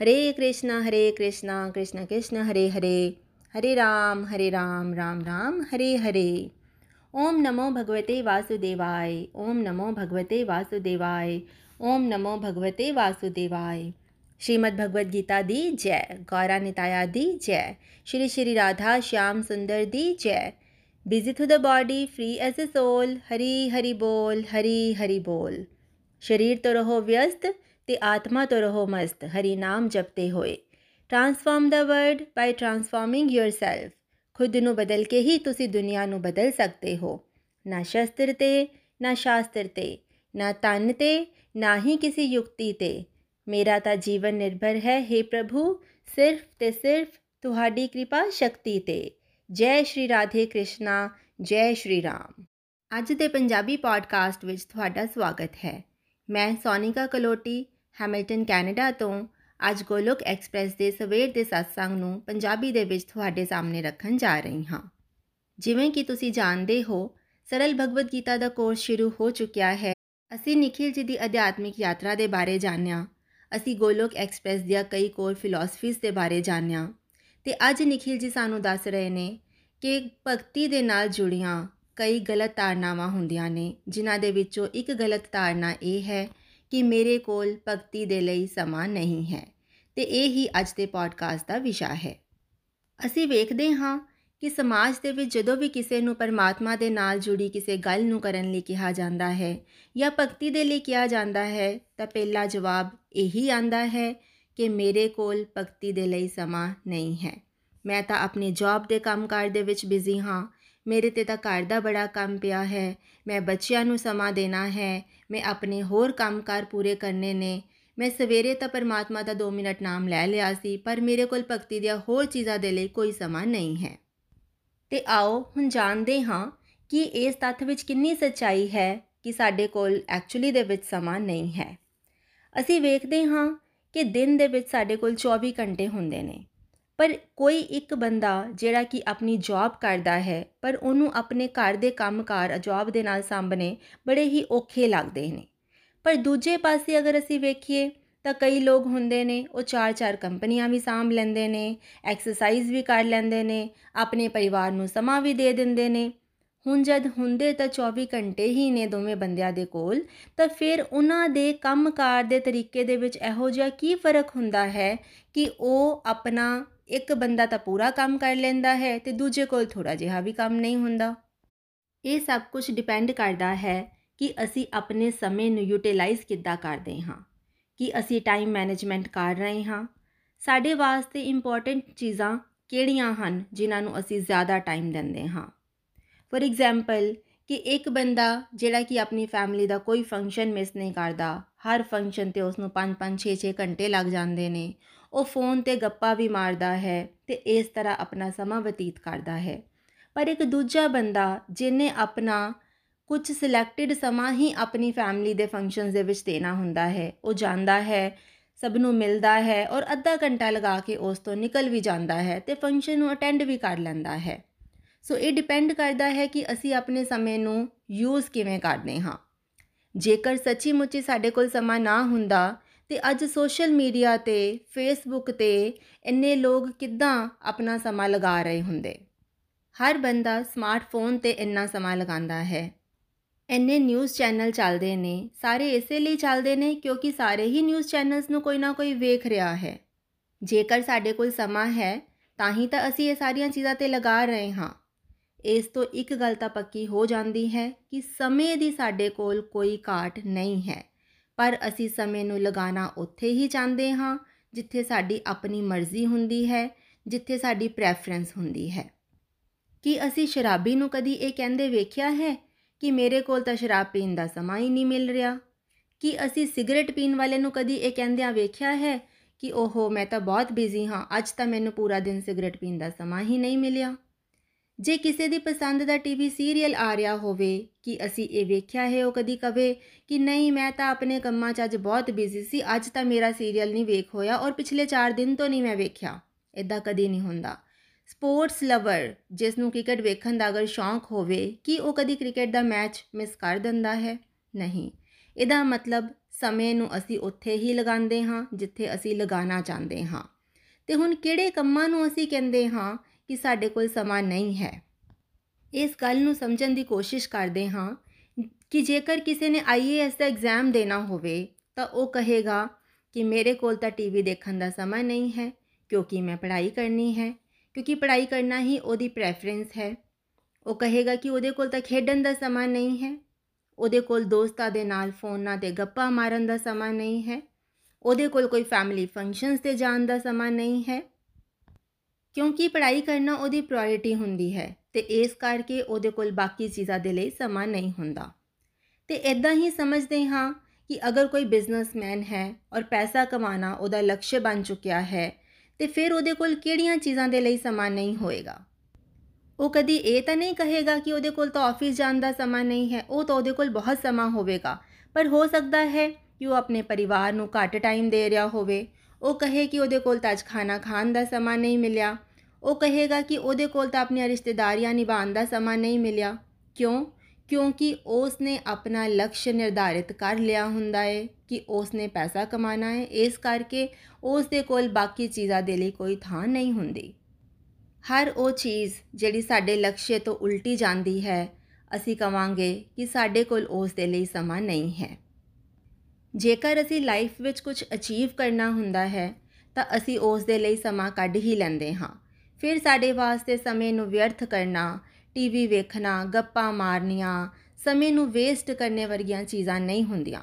हरे कृष्णा हरे कृष्णा, कृष्ण कृष्ण, हरे हरे। हरे राम हरे राम राम राम, हरे हरे। ओम नमो भगवते वासुदेवाय, ओम नमो भगवते वासुदेवाय, ओम नमो भगवते वासुदेवाय। श्रीमद् भगवद गीता दी जय गौरानिताया दी जय। श्री श्री राधा श्याम सुंदर दी जय। Busy through the body free as a soul Hari Hari बोल, हरी हरी बोल। शरीर तो रहो व्यस्त ਤੇ ਆਤਮਾ ਤੋਂ ਰਹੋ ਮਸਤ, ਹਰੀ ਨਾਮ ਜਪਤੇ ਹੋਏ। Transform the world by transforming yourself ਖੁਦ ਨੂੰ ਬਦਲ ਕੇ ਹੀ ਤੁਸੀਂ ਦੁਨੀਆ ਨੂੰ ਬਦਲ ਸਕਦੇ ਹੋ। ਨਾ ਸ਼ਸਤਰ ਤੇ, ਨਾ ਸ਼ਾਸਤਰ ਤੇ, ਨਾ ਤਨ ਤੇ, ਨਾ ਹੀ ਕਿਸੇ ਯੁਕਤੀ ਤੇ। ਮੇਰਾ ਤਾਂ ਜੀਵਨ ਨਿਰਭਰ ਹੈ हे ਪ੍ਰਭੂ, ਸਿਰਫ ਤੇ ਸਿਰਫ ਤੁਹਾਡੀ ਕਿਰਪਾ ਸ਼ਕਤੀ ਤੇ। ਜੈ ਸ਼੍ਰੀ ਰਾਧੇ ਕ੍ਰਿਸ਼ਨਾ, ਜੈ ਸ਼੍ਰੀ ਰਾਮ। ਅੱਜ ਦੇ ਪੰਜਾਬੀ ਪੋਡਕਾਸਟ ਵਿੱਚ ਤੁਹਾਡਾ ਸਵਾਗਤ ਹੈ। ਮੈਂ ਸੋਨਿਕਾ ਕਲੋਟੀ ਹੈਮਿਲਟਨ, ਕੈਨੇਡਾ ਤੋਂ। ਅੱਜ ਗੋਲੋਕ ਐਕਸਪ੍ਰੈਸ ਦੇ ਸਵੇਰ ਦੇ ਸਤਸੰਗ ਨੂੰ ਪੰਜਾਬੀ ਦੇ ਵਿੱਚ ਤੁਹਾਡੇ ਸਾਹਮਣੇ ਰੱਖਣ ਜਾ ਰਹੀ ਹਾਂ। ਜਿਵੇਂ ਕਿ ਤੁਸੀਂ ਜਾਣਦੇ ਹੋ, ਸਰਲ ਭਗਵਦ ਗੀਤਾ ਦਾ ਕੋਰਸ ਸ਼ੁਰੂ ਹੋ ਚੁੱਕਿਆ ਹੈ। ਅਸੀਂ ਨikhil ਜੀ ਦੀ ਅਧਿਆਤਮਿਕ ਯਾਤਰਾ ਦੇ ਬਾਰੇ ਜਾਣਿਆ। ਅਸੀਂ ਗੋਲੋਕ ਐਕਸਪ੍ਰੈਸ ਦੀਆਂ ਕਈ ਕੋਰ ਫਿਲਾਸਫੀਜ਼ ਦੇ ਬਾਰੇ ਜਾਣਿਆ। ਤੇ ਅੱਜ ਨikhil ਜੀ ਸਾਨੂੰ ਦੱਸ ਰਹੇ ਨੇ ਕਿ ਭਗਤੀ ਦੇ ਨਾਲ ਜੁੜੀਆਂ ਕਈ ਗਲਤ ਧਾਰਨਾਵਾਂ ਹੁੰਦੀਆਂ ਨੇ, ਜਿਨ੍ਹਾਂ ਦੇ ਵਿੱਚੋਂ ਇੱਕ ਗਲਤ ਧਾਰਨਾ ਇਹ ਹੈ ਕਿ ਮੇਰੇ ਕੋਲ ਭਗਤੀ ਦੇ ਲਈ ਸਮਾਂ ਨਹੀਂ ਹੈ। ਤੇ ਇਹ ਹੀ ਅੱਜ ਦੇ ਪੋਡਕਾਸਟ ਦਾ ਵਿਸ਼ਾ ਹੈ। ਅਸੀਂ ਵੇਖਦੇ ਹਾਂ ਕਿ ਸਮਾਜ ਦੇ ਵਿੱਚ ਜਦੋਂ ਵੀ ਕਿਸੇ ਨੂੰ ਪਰਮਾਤਮਾ ਦੇ ਨਾਲ ਜੁੜੀ ਕਿਸੇ ਗੱਲ ਨੂੰ ਕਰਨ ਲਈ ਕਿਹਾ ਜਾਂਦਾ ਹੈ ਜਾਂ ਭਗਤੀ ਦੇ ਲਈ ਕਿਹਾ ਜਾਂਦਾ ਹੈ, ਤਾਂ ਪਹਿਲਾ ਜਵਾਬ ਇਹੀ ਆਂਦਾ ਹੈ ਕਿ ਮੇਰੇ ਕੋਲ ਭਗਤੀ ਦੇ ਲਈ ਸਮਾਂ ਨਹੀਂ ਹੈ। ਮੈਂ ਤਾਂ ਆਪਣੀ ਜੌਬ ਦੇ ਕੰਮਕਾਰ ਦੇ ਵਿੱਚ ਬਿਜ਼ੀ ਹਾਂ ਮੇਰੇ ਤੇ ਤਾਂ ਘਰ ਦਾ ਬੜਾ ਕੰਮ ਪਿਆ ਹੈ। ਮੈਂ ਬੱਚਿਆਂ ਨੂੰ ਸਮਾਂ ਦੇਣਾ ਹੈ। ਮੈਂ ਆਪਣੇ ਹੋਰ ਕੰਮਕਾਰ ਪੂਰੇ ਕਰਨੇ ਨੇ। ਮੈਂ ਸਵੇਰੇ ਤਾਂ ਪਰਮਾਤਮਾ ਦਾ 2 ਮਿੰਟ ਨਾਮ ਲੈ ਲਿਆ ਸੀ, ਪਰ ਮੇਰੇ ਕੋਲ ਭਗਤੀ ਦੀਆਂ ਹੋਰ ਚੀਜ਼ਾਂ ਦੇ ਲਈ ਕੋਈ ਸਮਾਂ ਨਹੀਂ ਹੈ। ਤੇ ਆਓ ਹੁਣ ਜਾਣਦੇ ਹਾਂ ਕਿ ਇਸ ਤੱਥ ਵਿੱਚ ਕਿੰਨੀ ਸੱਚਾਈ ਹੈ ਕਿ ਸਾਡੇ ਕੋਲ ਐਕਚੁਅਲੀ ਦੇ ਵਿੱਚ ਸਮਾਂ ਨਹੀਂ ਹੈ। ਅਸੀਂ ਵੇਖਦੇ ਹਾਂ ਕਿ ਦਿਨ ਦੇ ਵਿੱਚ ਸਾਡੇ ਕੋਲ 24 ਘੰਟੇ ਹੁੰਦੇ ਨੇ। ਪਰ ਕੋਈ ਇੱਕ ਬੰਦਾ ਜਿਹੜਾ ਕਿ ਆਪਣੀ ਜੌਬ ਕਰਦਾ ਹੈ, ਪਰ ਉਹਨੂੰ ਆਪਣੇ ਘਰ ਦੇ ਕੰਮਕਾਰ ਜੌਬ ਦੇ ਨਾਲ ਸਾਂਭਣੇ ਬੜੇ ਹੀ ਔਖੇ ਲੱਗਦੇ ਨੇ। ਪਰ ਦੂਜੇ ਪਾਸੇ ਅਗਰ ਅਸੀਂ ਵੇਖੀਏ ਤਾਂ ਕਈ ਲੋਕ ਹੁੰਦੇ ਨੇ, ਉਹ ਚਾਰ ਚਾਰ ਕੰਪਨੀਆਂ ਵੀ ਸਾਂਭ ਲੈਂਦੇ ਨੇ ਐਕਸਰਸਾਈਜ਼ ਵੀ ਕਰ ਲੈਂਦੇ ਨੇ, ਆਪਣੇ ਪਰਿਵਾਰ ਨੂੰ ਸਮਾਂ ਵੀ ਦੇ ਦਿੰਦੇ ਨੇ। ਹੁਣ ਜਦ ਹੁੰਦੇ ਤਾਂ 24 ਘੰਟੇ ਹੀ ਨੇ ਦੋਵੇਂ ਬੰਦਿਆਂ ਦੇ ਕੋਲ, ਤਾਂ ਫਿਰ ਉਹਨਾਂ ਦੇ ਕੰਮਕਾਰ ਦੇ ਤਰੀਕੇ ਦੇ ਵਿੱਚ ਇਹੋ ਜਿਹਾ ਕੀ ਫ਼ਰਕ ਹੁੰਦਾ ਹੈ ਕਿ ਉਹ ਆਪਣਾ ਇੱਕ ਬੰਦਾ ਤਾਂ ਪੂਰਾ ਕੰਮ ਕਰ ਲੈਂਦਾ ਹੈ ਤੇ ਦੂਜੇ ਕੋਲ ਥੋੜਾ ਜਿਹਾ ਵੀ ਕੰਮ ਨਹੀਂ ਹੁੰਦਾ। ਇਹ ਸਭ ਕੁਝ ਡਿਪੈਂਡ ਕਰਦਾ ਹੈ ਕਿ ਅਸੀਂ ਆਪਣੇ ਸਮੇਂ ਨੂੰ ਯੂਟਿਲਾਈਜ਼ ਕਿੱਦਾਂ ਕਰਦੇ ਹਾਂ, ਕਿ ਅਸੀਂ ਟਾਈਮ ਮੈਨੇਜਮੈਂਟ ਕਰ ਰਹੇ ਹਾਂ। ਸਾਡੇ ਵਾਸਤੇ ਇੰਪੋਰਟੈਂਟ ਚੀਜ਼ਾਂ ਕਿਹੜੀਆਂ ਹਨ ਜਿਨ੍ਹਾਂ ਨੂੰ ਅਸੀਂ ਜ਼ਿਆਦਾ ਟਾਈਮ ਦਿੰਦੇ ਹਾਂ? ਫੋਰ ਐਗਜ਼ਾਮਪਲ ਕਿ ਇੱਕ ਬੰਦਾ ਜਿਹੜਾ ਕਿ ਆਪਣੀ ਫੈਮਿਲੀ ਦਾ ਕੋਈ ਫੰਕਸ਼ਨ ਮਿਸ ਨਹੀਂ ਕਰਦਾ, ਹਰ ਫੰਕਸ਼ਨ ਤੇ ਉਸ ਨੂੰ 5-5 6-6 ਘੰਟੇ ਲੱਗ ਜਾਂਦੇ ਨੇ ਉਹ ਫੋਨ ਤੇ ਗੱਪਾਂ ਵੀ ਮਾਰਦਾ ਹੈ ਤੇ ਇਸ ਤਰ੍ਹਾਂ ਆਪਣਾ ਸਮਾਂ ਬਤੀਤ ਕਰਦਾ ਹੈ। ਪਰ ਇੱਕ ਦੂਜਾ ਬੰਦਾ ਜਿਨੇ ਆਪਣਾ ਕੁਝ ਸਿਲੈਕਟਡ ਸਮਾਂ ਹੀ ਆਪਣੀ ਫੈਮਿਲੀ ਦੇ ਫੰਕਸ਼ਨਸ ਦੇ ਵਿੱਚ ਦੇਣਾ ਹੁੰਦਾ ਹੈ, ਉਹ ਜਾਂਦਾ ਹੈ, ਸਭ ਨੂੰ ਮਿਲਦਾ ਹੈ ਔਰ ਅੱਧਾ ਘੰਟਾ ਲਗਾ ਕੇ ਉਸ ਤੋਂ ਨਿਕਲ ਵੀ ਜਾਂਦਾ ਹੈ ਤੇ ਫੰਕਸ਼ਨ ਨੂੰ ਅਟੈਂਡ ਵੀ ਕਰ ਲੈਂਦਾ ਹੈ। ਸੋ ਇਹ ਡਿਪੈਂਡ ਕਰਦਾ ਹੈ ਕਿ ਅਸੀਂ ਆਪਣੇ ਸਮੇਂ ਨੂੰ ਯੂਜ਼ ਕਿਵੇਂ ਕਰਦੇ ਹਾਂ। ਜੇਕਰ ਸੱਚੀ ਮੁੱਚੀ ਸਾਡੇ ਕੋਲ ਸਮਾਂ ਨਾ ਹੁੰਦਾ ਤੇ ਅੱਜ ਸੋਸ਼ਲ ਮੀਡੀਆ ਤੇ ਫੇਸਬੁੱਕ ਤੇ ਇੰਨੇ ਲੋਕ ਕਿੱਦਾਂ ਆਪਣਾ ਸਮਾਂ ਲਗਾ ਰਹੇ ਹੁੰਦੇ? ਹਰ ਬੰਦਾ ਸਮਾਰਟਫੋਨ ਤੇ ਇੰਨਾ ਸਮਾਂ ਲਗਾਉਂਦਾ ਹੈ। ਇੰਨੇ ਨਿਊਜ਼ ਚੈਨਲ ਚੱਲਦੇ ਨੇ, ਸਾਰੇ ਇਸੇ ਲਈ ਚੱਲਦੇ ਨੇ ਕਿਉਂਕਿ ਸਾਰੇ ਹੀ ਨਿਊਜ਼ ਚੈਨਲਸ ਨੂੰ ਕੋਈ ਨਾ ਕੋਈ ਵੇਖ ਰਿਹਾ ਹੈ। ਜੇਕਰ ਸਾਡੇ ਕੋਲ ਸਮਾਂ ਹੈ, ਤਾਂ ਹੀ ਤਾਂ ਅਸੀਂ ਇਹ ਸਾਰੀਆਂ ਚੀਜ਼ਾਂ ਤੇ ਲਗਾ ਰਹੇ ਹਾਂ। ਇਸ ਤੋਂ ਇੱਕ ਗੱਲ ਤਾਂ ਪੱਕੀ ਹੋ ਜਾਂਦੀ ਹੈ ਕਿ ਸਮੇਂ ਦੀ ਸਾਡੇ ਕੋਲ ਕੋਈ ਘਾਟ ਨਹੀਂ ਹੈ। ਪਰ ਅਸੀਂ ਸਮੇਂ ਨੂੰ ਲਗਾਉਣਾ ਉੱਥੇ ਹੀ ਚਾਹੁੰਦੇ ਹਾਂ, ਜਿੱਥੇ ਸਾਡੀ ਆਪਣੀ ਮਰਜ਼ੀ ਹੁੰਦੀ ਹੈ, ਜਿੱਥੇ ਸਾਡੀ ਪ੍ਰੈਫਰੈਂਸ ਹੁੰਦੀ ਹੈ। ਕੀ ਅਸੀਂ ਸ਼ਰਾਬੀ ਨੂੰ ਕਦੀ ਇਹ ਕਹਿੰਦੇ ਵੇਖਿਆ ਹੈ ਕਿ ਮੇਰੇ ਕੋਲ ਤਾਂ ਸ਼ਰਾਬ ਪੀਣ ਦਾ ਸਮਾਂ ਹੀ ਨਹੀਂ ਮਿਲ ਰਿਹਾ? ਕੀ ਅਸੀਂ ਸਿਗਰਟ ਪੀਣ ਵਾਲੇ ਨੂੰ ਕਦੀ ਇਹ ਕਹਿੰਦਿਆਂ ਵੇਖਿਆ ਹੈ ਕਿ ਓਹੋ, ਮੈਂ ਤਾਂ ਬਹੁਤ ਬਿਜ਼ੀ ਹਾਂ, ਅੱਜ ਤਾਂ ਮੈਨੂੰ ਪੂਰਾ ਦਿਨ ਸਿਗਰਟ ਪੀਣ ਦਾ ਸਮਾਂ ਹੀ ਨਹੀਂ ਮਿਲਿਆ? ਜੇ ਕਿਸੇ ਦੀ ਪਸੰਦ ਦਾ ਟੀਵੀ ਸੀਰੀਅਲ ਆ ਰਿਹਾ ਹੋਵੇ ਕਿ ਅਸੀਂ ਇਹ ਵੇਖਿਆ ਹੈ, ਉਹ ਕਦੀ ਕਵੇ ਕਿ ਨਹੀਂ, ਮੈਂ ਤਾਂ ਆਪਣੇ ਕੰਮਾਂ 'ਚ ਅੱਜ ਬਹੁਤ ਬਿਜ਼ੀ ਸੀ, ਅੱਜ ਤਾਂ ਮੇਰਾ ਸੀਰੀਅਲ ਨਹੀਂ ਵੇਖ ਹੋਇਆ ਔਰ ਪਿਛਲੇ 4 ਦਿਨ ਤੋਂ ਨਹੀਂ ਮੈਂ ਵੇਖਿਆ। ਇਦਾਂ ਕਦੀ ਨਹੀਂ ਹੁੰਦਾ। ਸਪੋਰਟਸ ਲਵਰ ਜਿਸ ਨੂੰ ਕ੍ਰਿਕਟ ਵੇਖਣ ਦਾ ਅਗਰ ਸ਼ੌਂਕ ਹੋਵੇ, ਕਿ ਉਹ ਕਦੀ ਕ੍ਰਿਕਟ ਦਾ ਮੈਚ ਮਿਸ ਕਰ ਦਿੰਦਾ ਹੈ? ਨਹੀਂ। ਇਹਦਾ ਮਤਲਬ ਸਮੇਂ ਨੂੰ ਅਸੀਂ ਉੱਥੇ ਹੀ ਲਗਾਉਂਦੇ ਹਾਂ, ਜਿੱਥੇ ਅਸੀਂ ਲਗਾਉਣਾ ਚਾਹੁੰਦੇ ਹਾਂ। ਤੇ ਹੁਣ ਕਿਹੜੇ ਕੰਮਾਂ ਨੂੰ ਅਸੀਂ ਕਹਿੰਦੇ ਹਾਂ? ਕਿ ਸਾਡੇ ਕੋਲ ਸਮਾਂ ਨਹੀਂ ਹੈ। ਇਸ ਗੱਲ ਨੂੰ ਸਮਝਣ ਦੀ ਕੋਸ਼ਿਸ਼ ਕਰਦੇ ਹਾਂ ਕਿ ਜੇਕਰ ਕਿਸੇ ਨੇ ਆਈਏਐਸ ਦਾ ਐਗਜ਼ਾਮ ਦੇਣਾ ਹੋਵੇ, ਤਾਂ ਉਹ ਕਹੇਗਾ ਕਿ ਮੇਰੇ ਕੋਲ ਤਾਂ ਟੀਵੀ ਦੇਖਣ ਦਾ ਸਮਾਂ ਨਹੀਂ ਹੈ, ਕਿਉਂਕਿ ਮੈਂ ਪੜ੍ਹਾਈ ਕਰਨੀ ਹੈ, ਕਿਉਂਕਿ ਪੜ੍ਹਾਈ ਕਰਨਾ ਹੀ ਉਹਦੀ ਪ੍ਰੈਫਰੈਂਸ ਹੈ। ਉਹ ਕਹੇਗਾ ਕਿ ਉਹਦੇ ਕੋਲ ਤਾਂ ਖੇਡਣ ਦਾ ਸਮਾਂ ਨਹੀਂ ਹੈ, ਉਹਦੇ ਕੋਲ ਦੋਸਤਾਂ ਦੇ ਨਾਲ ਫੋਨਾਂ ਤੇ ਗੱਪਾਂ ਮਾਰਨ ਦਾ ਸਮਾਂ ਨਹੀਂ ਹੈ, ਉਹਦੇ ਕੋਲ ਕੋਈ ਫੈਮਿਲੀ ਫੰਕਸ਼ਨਸ ਤੇ ਜਾਣ ਦਾ ਸਮਾਂ ਨਹੀਂ ਹੈ ਕਿਉਂਕਿ ਪੜ੍ਹਾਈ ਕਰਨਾ ਉਹਦੀ ਪ੍ਰਾਇੋਰਟੀ ਹੁੰਦੀ ਹੈ ਤੇ ਇਸ ਕਰਕੇ ਉਹਦੇ ਕੋਲ ਬਾਕੀ ਚੀਜ਼ਾਂ ਦੇ ਲਈ ਸਮਾਂ ਨਹੀਂ ਹੁੰਦਾ। ਤੇ ਇਦਾਂ ਹੀ ਸਮਝਦੇ ਹਾਂ ਕਿ ਅਗਰ ਕੋਈ ਬਿਜ਼ਨਸਮੈਨ ਹੈ ਔਰ ਪੈਸਾ ਕਮਾਉਣਾ ਉਹਦਾ ਲਕਸ਼ ਬਣ ਚੁੱਕਿਆ ਹੈ, ਤੇ ਫਿਰ ਉਹਦੇ ਕੋਲ ਕਿਹੜੀਆਂ ਚੀਜ਼ਾਂ ਦੇ ਲਈ ਸਮਾਂ ਨਹੀਂ ਹੋਏਗਾ? ਉਹ ਕਦੀ ਇਹ ਤਾਂ ਨਹੀਂ ਕਹੇਗਾ ਕਿ ਉਹਦੇ ਕੋਲ ਤਾਂ ਆਫਿਸ ਜਾਣ ਦਾ ਸਮਾਂ ਨਹੀਂ ਹੈ, ਉਹ ਤਾਂ ਉਹਦੇ ਕੋਲ ਬਹੁਤ ਸਮਾਂ ਹੋਵੇਗਾ। ਪਰ ਹੋ ਸਕਦਾ ਹੈ ਕਿ ਉਹ ਆਪਣੇ ਪਰਿਵਾਰ ਨੂੰ ਘੱਟ ਟਾਈਮ ਦੇ ਰਿਹਾ ਹੋਵੇ, ਉਹ ਕਹੇ ਕਿ ਉਹਦੇ ਕੋਲ ਤਾਂ ਅੱਜ ਖਾਣਾ ਖਾਣ ਦਾ ਸਮਾਂ ਨਹੀਂ ਮਿਲਿਆ ਉਹ ਕਹੇਗਾ ਕਿ ਉਹਦੇ ਕੋਲ ਤਾਂ ਆਪਣੀਆਂ ਰਿਸ਼ਤੇਦਾਰੀਆਂ ਨਿਭਾਉਣ ਦਾ ਸਮਾਂ ਨਹੀਂ ਮਿਲਿਆ। ਕਿਉਂ? ਕਿਉਂਕਿ ਉਸ ਨੇ ਆਪਣਾ ਲਕਸ਼ ਨਿਰਧਾਰਿਤ ਕਰ ਲਿਆ ਹੁੰਦਾ ਹੈ ਕਿ ਉਸ ਨੇ ਪੈਸਾ ਕਮਾਣਾ ਹੈ ਇਸ ਕਰਕੇ ਉਸ ਦੇ ਕੋਲ ਬਾਕੀ ਚੀਜ਼ਾਂ ਦੇ ਲਈ ਕੋਈ ਥਾਂ ਨਹੀਂ ਹੁੰਦੀ। ਹਰ ਉਹ ਚੀਜ਼ ਜਿਹੜੀ ਸਾਡੇ ਲਕਸ਼ ਤੋਂ ਉਲਟੀ ਜਾਂਦੀ ਹੈ, ਅਸੀਂ ਕਵਾਂਗੇ ਕਿ ਸਾਡੇ ਕੋਲ ਉਸ ਦੇ ਲਈ ਸਮਾਂ ਨਹੀਂ ਹੈ। ਜੇਕਰ ਅਸੀਂ ਲਾਈਫ ਵਿੱਚ ਕੁਝ ਅਚੀਵ ਕਰਨਾ ਹੁੰਦਾ ਹੈ, ਤਾਂ ਅਸੀਂ ਉਸ ਦੇ ਲਈ ਸਮਾਂ ਕੱਢ ਹੀ ਲੈਂਦੇ ਹਾਂ। ਫਿਰ ਸਾਡੇ ਵਾਸਤੇ ਸਮੇਂ ਨੂੰ ਵਿਅਰਥ ਕਰਨਾ ਟੀਵੀ ਵੇਖਣਾ, ਗੱਪਾਂ ਮਾਰਨੀਆਂ, ਸਮੇਂ ਨੂੰ ਵੇਸਟ ਕਰਨੇ ਵਰਗੀਆਂ ਚੀਜ਼ਾਂ ਨਹੀਂ ਹੁੰਦੀਆਂ।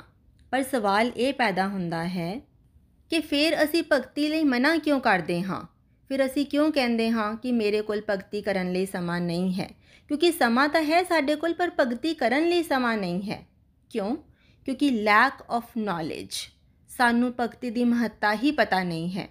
ਪਰ ਸਵਾਲ ਇਹ ਪੈਦਾ ਹੁੰਦਾ ਹੈ ਕਿ ਫਿਰ ਅਸੀਂ ਭਗਤੀ ਲਈ ਮਨਾ ਕਿਉਂ ਕਰਦੇ ਹਾਂ? ਫਿਰ ਅਸੀਂ ਕਿਉਂ ਕਹਿੰਦੇ ਹਾਂ ਕਿ ਮੇਰੇ ਕੋਲ ਭਗਤੀ ਕਰਨ ਲਈ ਸਮਾਂ ਨਹੀਂ ਹੈ? ਕਿਉਂਕਿ ਸਮਾਂ ਤਾਂ ਹੈ ਸਾਡੇ ਕੋਲ, ਪਰ ਭਗਤੀ ਕਰਨ ਲਈ ਸਮਾਂ ਨਹੀਂ ਹੈ। ਕਿਉਂ? ਕਿਉਂਕਿ ਲੈਕ ਆਫ ਨੌਲੇਜ ਸਾਨੂੰ ਭਗਤੀ ਦੀ ਮਹੱਤਤਾ ਹੀ ਪਤਾ ਨਹੀਂ ਹੈ।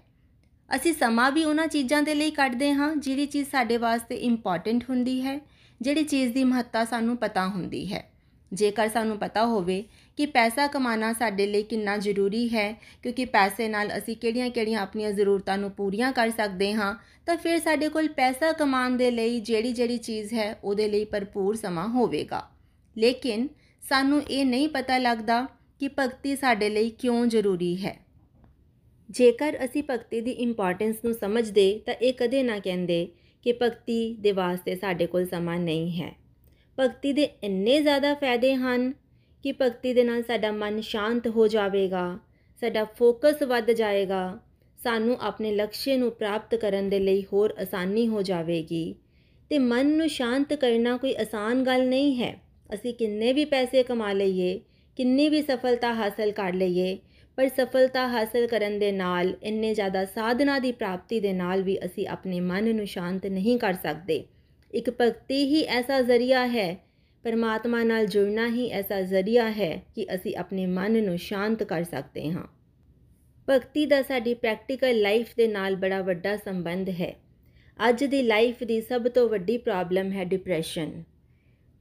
ਅਸੀਂ ਸਮਾਂ ਵੀ ਉਹਨਾਂ ਚੀਜ਼ਾਂ ਦੇ ਲਈ ਕੱਢਦੇ ਹਾਂ, ਜਿਹੜੀ ਚੀਜ਼ ਸਾਡੇ ਵਾਸਤੇ ਇੰਪੋਰਟੈਂਟ ਹੁੰਦੀ ਹੈ, ਜਿਹੜੀ ਚੀਜ਼ ਦੀ ਮਹੱਤਤਾ ਸਾਨੂੰ ਪਤਾ ਹੁੰਦੀ ਹੈ। ਜੇਕਰ ਸਾਨੂੰ ਪਤਾ ਹੋਵੇ ਕਿ ਪੈਸਾ ਕਮਾਉਣਾ ਸਾਡੇ ਲਈ ਕਿੰਨਾ ਜ਼ਰੂਰੀ ਹੈ, ਕਿਉਂਕਿ ਪੈਸੇ ਨਾਲ ਅਸੀਂ ਕਿਹੜੀਆਂ-ਕਿਹੜੀਆਂ ਆਪਣੀਆਂ ਜ਼ਰੂਰਤਾਂ ਨੂੰ ਪੂਰੀਆਂ ਕਰ ਸਕਦੇ ਹਾਂ, ਤਾਂ ਫਿਰ ਸਾਡੇ ਕੋਲ ਪੈਸਾ ਕਮਾਉਣ ਦੇ ਲਈ ਜਿਹੜੀ-ਜਿਹੜੀ ਚੀਜ਼ ਹੈ, ਉਹਦੇ ਲਈ ਭਰਪੂਰ ਸਮਾਂ ਹੋਵੇਗਾ। ਲੇਕਿਨ ਸਾਨੂੰ ਇਹ ਨਹੀਂ ਪਤਾ ਲੱਗਦਾ ਕਿ ਭਗਤੀ ਸਾਡੇ ਲਈ ਕਿਉਂ ਜ਼ਰੂਰੀ ਹੈ। ਜੇਕਰ ਅਸੀਂ ਭਗਤੀ ਦੀ ਇੰਪੋਰਟੈਂਸ ਨੂੰ ਸਮਝਦੇ ਤਾਂ ਇਹ ਕਦੇ ਨਾ ਕਹਿੰਦੇ ਕਿ ਭਗਤੀ ਦੇ ਵਾਸਤੇ ਸਾਡੇ ਕੋਲ ਸਮਾਂ ਨਹੀਂ ਹੈ। ਭਗਤੀ ਦੇ ਇੰਨੇ ਜ਼ਿਆਦਾ ਫਾਇਦੇ ਹਨ ਕਿ ਭਗਤੀ ਦੇ ਨਾਲ ਸਾਡਾ ਮਨ ਸ਼ਾਂਤ ਹੋ ਜਾਵੇਗਾ, ਸਾਡਾ ਫੋਕਸ ਵੱਧ ਜਾਏਗਾ, ਸਾਨੂੰ ਆਪਣੇ ਲਕਸ਼ ਨੂੰ ਪ੍ਰਾਪਤ ਕਰਨ ਦੇ ਲਈ ਹੋਰ ਆਸਾਨੀ ਹੋ ਜਾਵੇਗੀ। ਤੇ ਮਨ ਨੂੰ ਸ਼ਾਂਤ ਕਰਨਾ ਕੋਈ ਆਸਾਨ ਗੱਲ ਨਹੀਂ ਹੈ। ਅਸੀਂ ਕਿੰਨੇ ਵੀ ਪੈਸੇ ਕਮਾ ਲਈਏ, ਕਿੰਨੀ ਵੀ ਸਫਲਤਾ ਹਾਸਲ ਕਰ ਲਈਏ ਪਰ ਸਫਲਤਾ ਹਾਸਲ ਕਰਨ ਦੇ ਨਾਲ, ਇੰਨੇ ਜ਼ਿਆਦਾ ਸਾਧਨਾ ਦੀ ਪ੍ਰਾਪਤੀ ਦੇ ਨਾਲ ਵੀ ਅਸੀਂ ਆਪਣੇ ਮਨ ਨੂੰ ਸ਼ਾਂਤ ਨਹੀਂ ਕਰ ਸਕਦੇ। ਇੱਕ ਭਗਤੀ ਹੀ ਐਸਾ ਜ਼ਰੀਆ ਹੈ, ਪਰਮਾਤਮਾ ਨਾਲ ਜੁੜਨਾ ਹੀ ਐਸਾ ਜ਼ਰੀਆ ਹੈ ਕਿ ਅਸੀਂ ਆਪਣੇ ਮਨ ਨੂੰ ਸ਼ਾਂਤ ਕਰ ਸਕਦੇ ਹਾਂ। ਭਗਤੀ ਦਾ ਸਾਡੀ ਪ੍ਰੈਕਟੀਕਲ ਲਾਈਫ ਦੇ ਨਾਲ ਬੜਾ ਵੱਡਾ ਸੰਬੰਧ ਹੈ। ਅੱਜ ਦੀ ਲਾਈਫ ਦੀ ਸਭ ਤੋਂ ਵੱਡੀ ਪ੍ਰੋਬਲਮ ਹੈ ਡਿਪਰੈਸ਼ਨ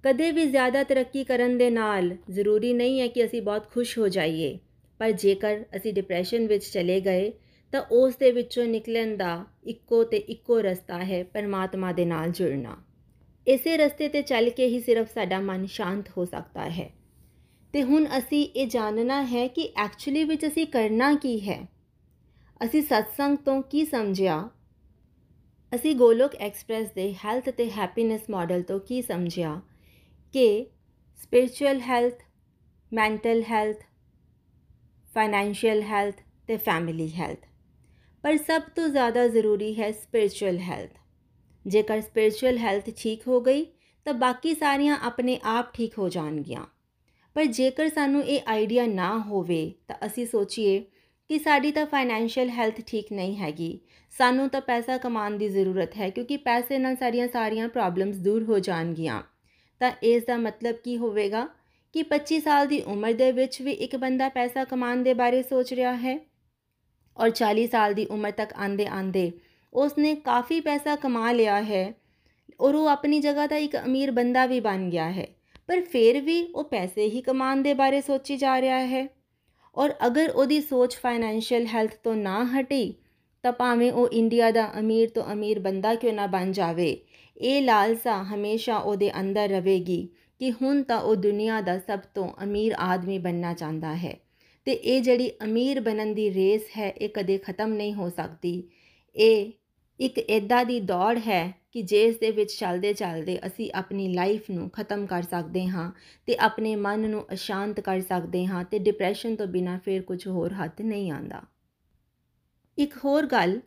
ਕਦੇ ਵੀ ਜ਼ਿਆਦਾ ਤਰੱਕੀ ਕਰਨ ਦੇ ਨਾਲ ਜ਼ਰੂਰੀ ਨਹੀਂ ਹੈ ਕਿ ਅਸੀਂ ਬਹੁਤ ਖੁਸ਼ ਹੋ ਜਾਈਏ। ਪਰ ਜੇਕਰ ਅਸੀਂ ਡਿਪਰੈਸ਼ਨ ਵਿੱਚ ਚਲੇ ਗਏ, ਤਾਂ ਉਸ ਦੇ ਵਿੱਚੋਂ ਨਿਕਲਣ ਦਾ ਇੱਕੋ ਤੇ ਇੱਕੋ ਰਸਤਾ ਹੈ ਪਰਮਾਤਮਾ ਦੇ ਨਾਲ ਜੁੜਨਾ। ਇਸੇ ਰਸਤੇ ਤੇ ਚੱਲ ਕੇ ਹੀ ਸਿਰਫ ਸਾਡਾ ਮਨ ਸ਼ਾਂਤ ਹੋ ਸਕਦਾ ਹੈ। ਤੇ ਹੁਣ ਅਸੀਂ ਇਹ ਜਾਣਨਾ ਹੈ ਕਿ ਐਕਚੁਅਲੀ ਵਿੱਚ ਅਸੀਂ ਕਰਨਾ ਕੀ ਹੈ? ਅਸੀਂ ਸਤਸੰਗ ਤੋਂ ਕੀ ਸਮਝਿਆ? ਅਸੀਂ ਗੋਲੋਕ ਐਕਸਪ੍ਰੈਸ ਦੇ ਹੈਲਥ ਤੇ ਹੈਪੀਨੈਸ ਮਾਡਲ ਤੋਂ ਕੀ ਸਮਝਿਆ? ਕਿ spiritual health mental health financial health ਤੇ ਫੈਮਿਲੀ ਹੈਲਥ ਪਰ ਸਭ ਤੋਂ ਜ਼ਿਆਦਾ ਜ਼ਰੂਰੀ ਹੈ ਸਪਿਰਚੁਅਲ ਹੈਲਥ ਜੇਕਰ ਸਪਿਰਚੁਅਲ ਹੈਲਥ ਠੀਕ ਹੋ ਗਈ, ਤਾਂ ਬਾਕੀ ਸਾਰੀਆਂ ਆਪਣੇ ਆਪ ਠੀਕ ਹੋ ਜਾਣਗੀਆਂ। ਪਰ ਜੇਕਰ ਸਾਨੂੰ ਇਹ ਆਈਡੀਆ ਨਾ ਹੋਵੇ, ਤਾਂ ਅਸੀਂ ਸੋਚੀਏ ਕਿ ਸਾਡੀ ਤਾਂ ਫਾਈਨੈਂਸ਼ੀਅਲ ਹੈਲਥ ਠੀਕ ਨਹੀਂ ਹੈਗੀ। ਸਾਨੂੰ ਤਾਂ ਪੈਸਾ ਕਮਾਉਣ ਦੀ ਜ਼ਰੂਰਤ ਹੈ, ਕਿਉਂਕਿ ਪੈਸੇ ਨਾਲ ਸਾਰੀਆਂ ਸਾਰੀਆਂ ਪ੍ਰੋਬਲਮਸ ਦੂਰ ਹੋ ਜਾਣਗੀਆਂ। ਤਾਂ ਇਸ ਦਾ ਮਤਲਬ ਕੀ ਹੋਵੇਗਾ? ਕਿ 25 ਸਾਲ ਦੀ ਉਮਰ ਦੇ ਵਿੱਚ ਵੀ ਇੱਕ ਬੰਦਾ ਪੈਸਾ ਕਮਾਉਣ ਦੇ ਬਾਰੇ ਸੋਚ ਰਿਹਾ ਹੈ? ਔਰ 40 ਸਾਲ ਦੀ ਉਮਰ ਤੱਕ ਆਂਦੇ ਆਂਦੇ ਉਸਨੇ ਕਾਫੀ ਪੈਸਾ ਕਮਾ ਲਿਆ ਹੈ ਔਰ ਉਹ ਆਪਣੀ ਜਗ੍ਹਾ ਦਾ ਇੱਕ ਅਮੀਰ ਬੰਦਾ ਵੀ ਬਣ ਗਿਆ ਹੈ। ਪਰ ਫਿਰ ਵੀ ਉਹ ਪੈਸੇ ਹੀ ਕਮਾਉਣ ਦੇ ਬਾਰੇ ਸੋਚੀ ਜਾ ਰਿਹਾ ਹੈ। ਔਰ ਅਗਰ ਉਹਦੀ ਸੋਚ ਫਾਈਨੈਂਸ਼ੀਅਲ ਹੈਲਥ ਤੋਂ ਨਾ ਹਟੀ, ਤਾਂ ਭਾਵੇਂ ਉਹ ਇੰਡੀਆ ਦਾ ਅਮੀਰ ਤੋਂ ਅਮੀਰ ਬੰਦਾ ਕਿਉਂ ਨਾ ਬਣ ਜਾਵੇ, ਇਹ ਲਾਲਸਾ ਹਮੇਸ਼ਾ ਉਹਦੇ ਅੰਦਰ ਰਹੇਗੀ। ਕਿ ਹੁਣ ਤਾਂ ਉਹ ਦੁਨੀਆ ਦਾ ਸਭ ਤੋਂ ਅਮੀਰ ਆਦਮੀ ਬਣਨਾ ਚਾਹੁੰਦਾ ਹੈ। ਤੇ ਇਹ ਜਿਹੜੀ ਅਮੀਰ ਬਣਨ ਦੀ ਰੇਸ ਹੈ, ਇਹ ਕਦੇ ਖਤਮ ਨਹੀਂ ਹੋ ਸਕਦੀ। ਇਹ ਇੱਕ ਇਦਾਂ ਦੀ ਦੌੜ ਹੈ ਕਿ ਜਿਸ ਦੇ ਵਿੱਚ ਚੱਲਦੇ ਚੱਲਦੇ ਅਸੀਂ ਆਪਣੀ ਲਾਈਫ ਨੂੰ ਖਤਮ ਕਰ ਸਕਦੇ ਹਾਂ ਤੇ ਆਪਣੇ ਮਨ ਨੂੰ ਅਸ਼ਾਂਤ ਕਰ ਸਕਦੇ ਹਾਂ ਤੇ ਡਿਪਰੈਸ਼ਨ ਤੋਂ ਬਿਨਾ ਫਿਰ ਕੁਝ ਹੋਰ ਹੱਥ ਨਹੀਂ ਆਂਦਾ ਇੱਕ ਹੋਰ ਗੱਲ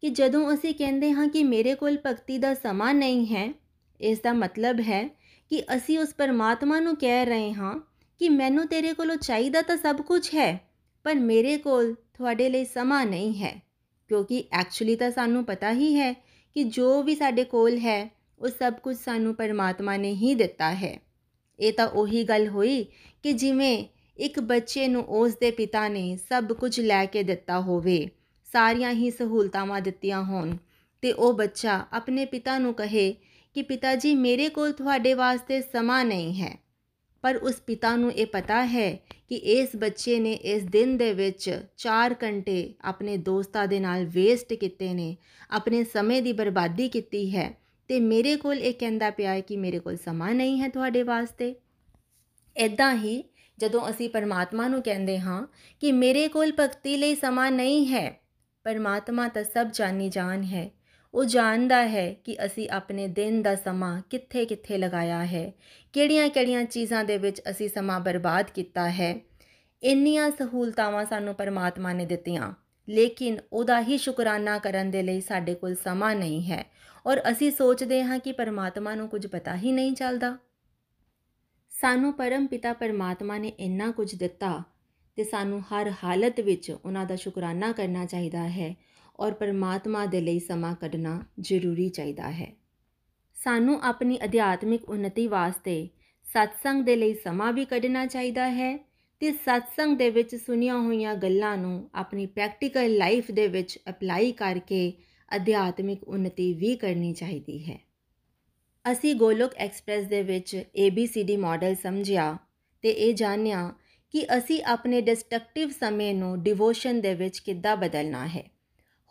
ਕਿ ਜਦੋਂ ਅਸੀਂ ਕਹਿੰਦੇ ਹਾਂ ਕਿ ਮੇਰੇ ਕੋਲ ਭਗਤੀ ਦਾ ਸਮਾਂ ਨਹੀਂ ਹੈ, ਇਸ ਦਾ ਮਤਲਬ ਹੈ ਕਿ ਅਸੀਂ ਉਸ ਪਰਮਾਤਮਾ ਨੂੰ ਕਹਿ ਰਹੇ ਹਾਂ ਕਿ ਮੈਨੂੰ ਤੇਰੇ ਕੋਲੋਂ ਚਾਹੀਦਾ ਤਾਂ ਸਭ ਕੁਝ ਹੈ, ਪਰ ਮੇਰੇ ਕੋਲ ਤੁਹਾਡੇ ਲਈ ਸਮਾਂ ਨਹੀਂ ਹੈ। ਕਿਉਂਕਿ ਐਕਚੁਅਲੀ ਤਾਂ ਸਾਨੂੰ ਪਤਾ ਹੀ ਹੈ ਕਿ ਜੋ ਵੀ ਸਾਡੇ ਕੋਲ ਹੈ, ਉਹ ਸਭ ਕੁਝ ਸਾਨੂੰ ਪਰਮਾਤਮਾ ਨੇ ਹੀ ਦਿੱਤਾ ਹੈ। ਇਹ ਤਾਂ ਉਹੀ ਗੱਲ ਹੋਈ ਕਿ ਜਿਵੇਂ ਇੱਕ ਬੱਚੇ ਨੂੰ ਉਸ ਦੇ ਪਿਤਾ ਨੇ ਸਭ ਕੁਝ ਲੈ ਕੇ ਦਿੱਤਾ ਹੋਵੇ, ਸਾਰੀਆਂ ਹੀ ਸਹੂਲਤਾਵਾਂ ਦਿੱਤੀਆਂ ਹੋਣ, ਤੇ ਉਹ ਬੱਚਾ ਆਪਣੇ ਪਿਤਾ ਨੂੰ ਕਹੇ ਕਿ ਪਿਤਾ ਜੀ ਮੇਰੇ ਕੋਲ ਤੁਹਾਡੇ ਵਾਸਤੇ ਸਮਾਂ ਨਹੀਂ ਹੈ। ਪਰ ਉਸ ਪਿਤਾ ਨੂੰ ਇਹ ਪਤਾ ਹੈ ਕਿ ਇਸ ਬੱਚੇ ਨੇ ਇਸ ਦਿਨ ਦੇ ਵਿੱਚ 4 ਘੰਟੇ ਆਪਣੇ ਦੋਸਤਾਂ ਦੇ ਨਾਲ ਵੇਸਟ ਕੀਤੇ ਨੇ, ਆਪਣੇ ਸਮੇਂ ਦੀ ਬਰਬਾਦੀ ਕੀਤੀ ਹੈ ਤੇ ਮੇਰੇ ਕੋਲ ਇਹ ਕਹਿੰਦਾ ਪਿਆ ਹੈ ਕਿ ਮੇਰੇ ਕੋਲ ਸਮਾਂ ਨਹੀਂ ਹੈ ਤੁਹਾਡੇ ਵਾਸਤੇ। ਇਦਾਂ ਹੀ ਜਦੋਂ ਅਸੀਂ ਪਰਮਾਤਮਾ ਨੂੰ ਕਹਿੰਦੇ ਹਾਂ ਕਿ ਮੇਰੇ ਕੋਲ ਭਗਤੀ ਲਈ ਸਮਾਂ ਨਹੀਂ ਹੈ, ਪਰਮਾਤਮਾ ਤਾਂ ਸਭ ਜਾਣੀ ਜਾਨ ਹੈ ਉਹ ਜਾਣਦਾ ਹੈ ਕਿ ਅਸੀਂ ਆਪਣੇ ਦਿਨ ਦਾ ਸਮਾਂ ਕਿੱਥੇ-ਕਿੱਥੇ ਲਗਾਇਆ ਹੈ ਕਿਹੜੀਆਂ-ਕਿਹੜੀਆਂ ਚੀਜ਼ਾਂ ਦੇ ਵਿੱਚ ਅਸੀਂ ਸਮਾਂ ਬਰਬਾਦ ਕੀਤਾ ਹੈ। ਇੰਨੀਆਂ ਸਹੂਲਤਾਵਾਂ ਸਾਨੂੰ ਪਰਮਾਤਮਾ ਨੇ ਦਿੱਤੀਆਂ, ਲੇਕਿਨ ਉਹਦਾ ਹੀ ਸ਼ੁਕਰਾਨਾ ਕਰਨ ਦੇ ਲਈ ਸਾਡੇ ਕੋਲ ਸਮਾਂ ਨਹੀਂ ਹੈ ਔਰ ਅਸੀਂ ਸੋਚਦੇ ਹਾਂ ਕਿ ਪਰਮਾਤਮਾ ਨੂੰ ਕੁਝ ਪਤਾ ਹੀ ਨਹੀਂ ਚੱਲਦਾ। ਸਾਨੂੰ ਪਰਮ ਪਿਤਾ ਪਰਮਾਤਮਾ ਨੇ ਇੰਨਾ ਕੁਝ ਦਿੱਤਾ ਤੇ ਸਾਨੂੰ ਹਰ ਹਾਲਤ ਵਿੱਚ ਉਹਨਾਂ ਦਾ ਸ਼ੁਕਰਾਨਾ ਕਰਨਾ ਚਾਹੀਦਾ ਹੈ ਔਰ ਪਰਮਾਤਮਾ ਦੇ ਲਈ ਸਮਾਂ ਕੱਢਣਾ ਜ਼ਰੂਰੀ ਚਾਹੀਦਾ ਹੈ। ਸਾਨੂੰ ਆਪਣੀ ਅਧਿਆਤਮਿਕ ਉન્નਤੀ ਵਾਸਤੇ ਸਤਸੰਗ ਦੇ ਲਈ ਸਮਾਂ ਵੀ ਕੱਢਣਾ ਚਾਹੀਦਾ ਹੈ ਤੇ ਸਤਸੰਗ ਦੇ ਵਿੱਚ ਸੁਨੀਆਂ ਹੋਈਆਂ ਗੱਲਾਂ ਨੂੰ ਆਪਣੀ ਪ੍ਰੈਕਟੀਕਲ ਲਾਈਫ ਦੇ ਵਿੱਚ ਅਪਲਾਈ ਕਰਕੇ ਅਧਿਆਤਮਿਕ ਉન્નਤੀ ਵੀ ਕਰਨੀ ਚਾਹੀਦੀ ਹੈ। ਅਸੀਂ ਗੋਲੋਕ ਐਕਸਪ੍ਰੈਸ ਦੇ ਵਿੱਚ ABCD ਮਾਡਲ ਸਮਝਿਆ ਤੇ ਇਹ ਜਾਣਿਆ ਕਿ ਅਸੀਂ ਆਪਣੇ ਡਿਸਟਰਕਟਿਵ ਸਮੇਂ ਨੂੰ ਡਿਵੋਸ਼ਨ ਦੇ ਵਿੱਚ ਕਿੱਦਾਂ ਬਦਲਣਾ ਹੈ।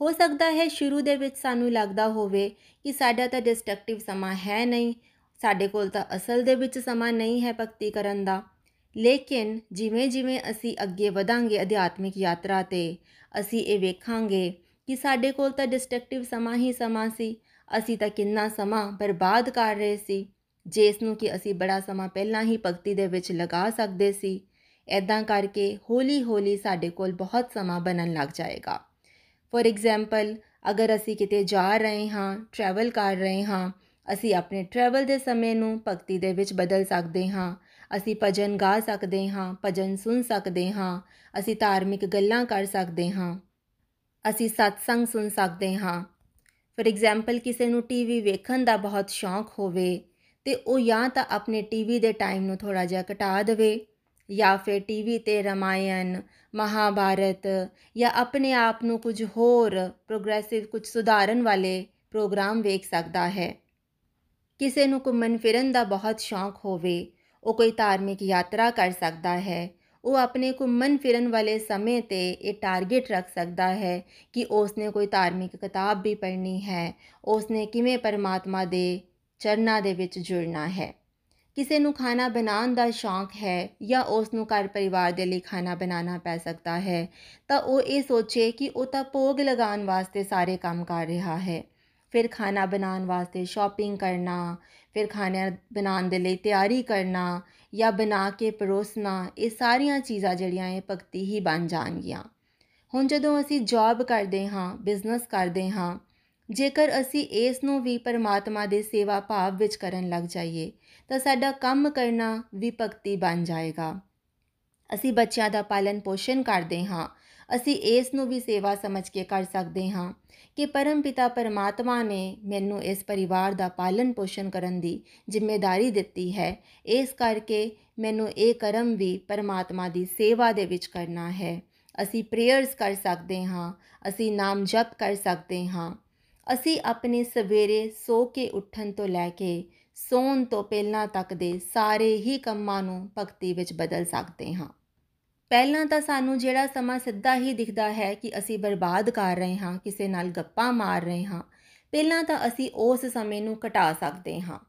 ਹੋ ਸਕਦਾ ਹੈ ਸ਼ੁਰੂ ਦੇ ਵਿੱਚ ਸਾਨੂੰ ਲੱਗਦਾ ਹੋਵੇ ਕਿ ਸਾਡਾ ਤਾਂ ਡਿਸਟਰਕਟਿਵ ਸਮਾਂ ਹੈ ਨਹੀਂ, ਸਾਡੇ ਕੋਲ ਤਾਂ ਅਸਲ ਦੇ ਵਿੱਚ ਸਮਾਂ ਨਹੀਂ ਹੈ ਭਗਤੀ ਕਰਨ ਦਾ। ਲੇਕਿਨ ਜਿਵੇਂ-ਜਿਵੇਂ ਅਸੀਂ ਅੱਗੇ ਵਧਾਂਗੇ ਅਧਿਆਤਮਿਕ ਯਾਤਰਾ ਤੇ, ਅਸੀਂ ਇਹ ਵੇਖਾਂਗੇ ਕਿ ਸਾਡੇ ਕੋਲ ਤਾਂ ਡਿਸਟਰਕਟਿਵ ਸਮਾਂ ਹੀ ਸਮਾਂ ਸੀ, ਅਸੀਂ ਤਾਂ ਕਿੰਨਾ ਸਮਾਂ ਬਰਬਾਦ ਕਰ ਰਹੇ ਸੀ, ਜਿਸ ਨੂੰ ਕਿ ਅਸੀਂ ਬੜਾ ਸਮਾਂ ਪਹਿਲਾਂ ਹੀ ਭਗਤੀ ਦੇ ਵਿੱਚ ਲਗਾ ਸਕਦੇ ਸੀ। ਐਦਾਂ ਕਰਕੇ ਹੌਲੀ-ਹੌਲੀ ਸਾਡੇ ਕੋਲ ਬਹੁਤ ਸਮਾਂ ਬਣਨ ਲੱਗ ਜਾਏਗਾ। ਫੋਰ ਐਗਜ਼ਾਮਪਲ ਅਗਰ ਅਸੀਂ ਕਿਤੇ ਜਾ ਰਹੇ ਹਾਂ ਟਰੈਵਲ ਕਰ ਰਹੇ ਹਾਂ, ਅਸੀਂ ਆਪਣੇ ਟਰੈਵਲ ਦੇ ਸਮੇਂ ਨੂੰ ਭਗਤੀ ਦੇ ਵਿੱਚ ਬਦਲ ਸਕਦੇ ਹਾਂ। ਅਸੀਂ ਭਜਨ ਗਾ ਸਕਦੇ ਹਾਂ, ਭਜਨ ਸੁਣ ਸਕਦੇ ਹਾਂ, ਅਸੀਂ ਧਾਰਮਿਕ ਗੱਲਾਂ ਕਰ ਸਕਦੇ ਹਾਂ, ਅਸੀਂ ਸਤਸੰਗ ਸੁਣ ਸਕਦੇ ਹਾਂ। ਫੋਰ ਐਗਜ਼ਾਮਪਲ ਕਿਸੇ ਨੂੰ ਟੀਵੀ ਵੇਖਣ ਦਾ ਬਹੁਤ ਸ਼ੌਂਕ ਹੋਵੇ ਤੇ ਉਹ ਜਾਂ ਤਾਂ ਆਪਣੇ ਟੀਵੀ ਦੇ ਟਾਈਮ ਨੂੰ ਥੋੜਾ ਜਿਹਾ ਘਟਾ ਦੇਵੇ ਜਾਂ ਫਿਰ ਟੀਵੀ ਤੇ ਰਮਾਇਣ, ਮਹਾਭਾਰਤ ਜਾਂ ਆਪਣੇ ਆਪ ਨੂੰ ਕੁਝ ਹੋਰ ਪ੍ਰੋਗਰੈਸਿਵ ਕੁਝ ਸੁਧਾਰਨ ਵਾਲੇ ਪ੍ਰੋਗਰਾਮ ਵੇਖ ਸਕਦਾ ਹੈ। ਕਿਸੇ ਨੂੰ ਘੁੰਮਣ ਫਿਰਨ ਦਾ ਬਹੁਤ ਸ਼ੌਂਕ ਹੋਵੇ, ਉਹ ਕੋਈ ਧਾਰਮਿਕ ਯਾਤਰਾ ਕਰ ਸਕਦਾ ਹੈ। ਉਹ ਆਪਣੇ ਘੁੰਮਣ ਫਿਰਨ ਵਾਲੇ ਸਮੇਂ ਤੇ ਇਹ ਟਾਰਗੇਟ ਰੱਖ ਸਕਦਾ ਹੈ ਕਿ ਉਸਨੇ ਕੋਈ ਧਾਰਮਿਕ ਕਿਤਾਬ ਵੀ ਪੜ੍ਹਨੀ ਹੈ, ਉਸਨੇ ਕਿਵੇਂ ਪਰਮਾਤਮਾ ਦੇ ਚਰਨਾਂ ਦੇ ਵਿੱਚ ਜੁੜਨਾ ਹੈ। ਕਿਸੇ ਨੂੰ ਖਾਣਾ ਬਣਾਉਣ ਦਾ ਸ਼ੌਂਕ ਹੈ ਜਾਂ ਉਸ ਨੂੰ ਘਰ ਪਰਿਵਾਰ ਦੇ ਲਈ ਖਾਣਾ ਬਣਾਉਣਾ ਪੈ ਸਕਦਾ ਹੈ, ਤਾਂ ਉਹ ਇਹ ਸੋਚੇ ਕਿ ਉਹ ਤਾਂ ਭੋਗ ਲਗਾਉਣ ਵਾਸਤੇ ਸਾਰੇ ਕੰਮ ਕਰ ਰਿਹਾ ਹੈ। ਫਿਰ ਖਾਣਾ ਬਣਾਉਣ ਵਾਸਤੇ ਸ਼ਾਪਿੰਗ ਕਰਨਾ, ਫਿਰ ਖਾਣਾ ਬਣਾਉਣ ਦੇ ਲਈ ਤਿਆਰੀ ਕਰਨਾ ਜਾਂ ਬਣਾ ਕੇ ਪਰੋਸਣਾ, ਇਹ ਸਾਰੀਆਂ ਚੀਜ਼ਾਂ ਜਿਹੜੀਆਂ ਇਹ ਭਗਤੀ ਹੀ ਬਣ ਜਾਣਗੀਆਂ। ਹੁਣ ਜਦੋਂ ਅਸੀਂ ਜੌਬ ਕਰਦੇ ਹਾਂ ਬਿਜ਼ਨਸ ਕਰਦੇ ਹਾਂ ਜੇਕਰ ਅਸੀਂ ਇਸ ਨੂੰ ਵੀ ਪਰਮਾਤਮਾ ਦੇ ਸੇਵਾ ਭਾਵ ਵਿੱਚ ਕਰਨ ਲੱਗ ਜਾਈਏ, ਤਾਂ ਸਾਡਾ ਕੰਮ ਕਰਨਾ ਵੀ ਭਗਤੀ ਬਣ ਜਾਏਗਾ। ਅਸੀਂ ਬੱਚਿਆਂ ਦਾ ਪਾਲਣ ਪੋਸ਼ਣ ਕਰਦੇ ਹਾਂ। ਅਸੀਂ ਇਸ ਨੂੰ ਵੀ ਸੇਵਾ ਸਮਝ ਕੇ ਕਰ ਸਕਦੇ ਹਾਂ ਕਿ ਪਰਮ ਪਿਤਾ ਪਰਮਾਤਮਾ ਨੇ ਮੈਨੂੰ ਇਸ ਪਰਿਵਾਰ ਦਾ ਪਾਲਣ ਪੋਸ਼ਣ ਕਰਨ ਦੀ ਜ਼ਿੰਮੇਵਾਰੀ ਦਿੱਤੀ ਹੈ। ਇਸ ਕਰਕੇ ਮੈਨੂੰ ਇਹ ਕਰਮ ਵੀ ਪਰਮਾਤਮਾ ਦੀ ਸੇਵਾ ਦੇ ਵਿੱਚ ਕਰਨਾ ਹੈ। ਅਸੀਂ ਪ੍ਰੇਅਰਸ ਕਰ ਸਕਦੇ ਹਾਂ। ਅਸੀਂ ਨਾਮ ਜਪ ਕਰ ਸਕਦੇ ਹਾਂ। ਅਸੀਂ ਆਪਣੇ ਸਵੇਰੇ ਸੋ ਕੇ ਉੱਠਣ ਤੋਂ ਲੈ ਕੇ ਸੌਣ ਤੋਂ ਪਹਿਲਾਂ ਤੱਕ ਦੇ ਸਾਰੇ ਹੀ ਕੰਮਾਂ ਨੂੰ ਭਗਤੀ ਵਿੱਚ ਬਦਲ ਸਕਦੇ ਹਾਂ। ਪਹਿਲਾਂ ਤਾਂ ਸਾਨੂੰ ਜਿਹੜਾ ਸਮਾਂ ਸਿੱਧਾ ਹੀ ਦਿਖਦਾ ਹੈ ਕਿ ਅਸੀਂ ਬਰਬਾਦ ਕਰ ਰਹੇ ਹਾਂ, ਕਿਸੇ ਨਾਲ ਗੱਪਾਂ ਮਾਰ ਰਹੇ ਹਾਂ, ਪਹਿਲਾਂ ਤਾਂ ਅਸੀਂ ਉਸ ਸਮੇਂ ਨੂੰ ਘਟਾ ਸਕਦੇ ਹਾਂ।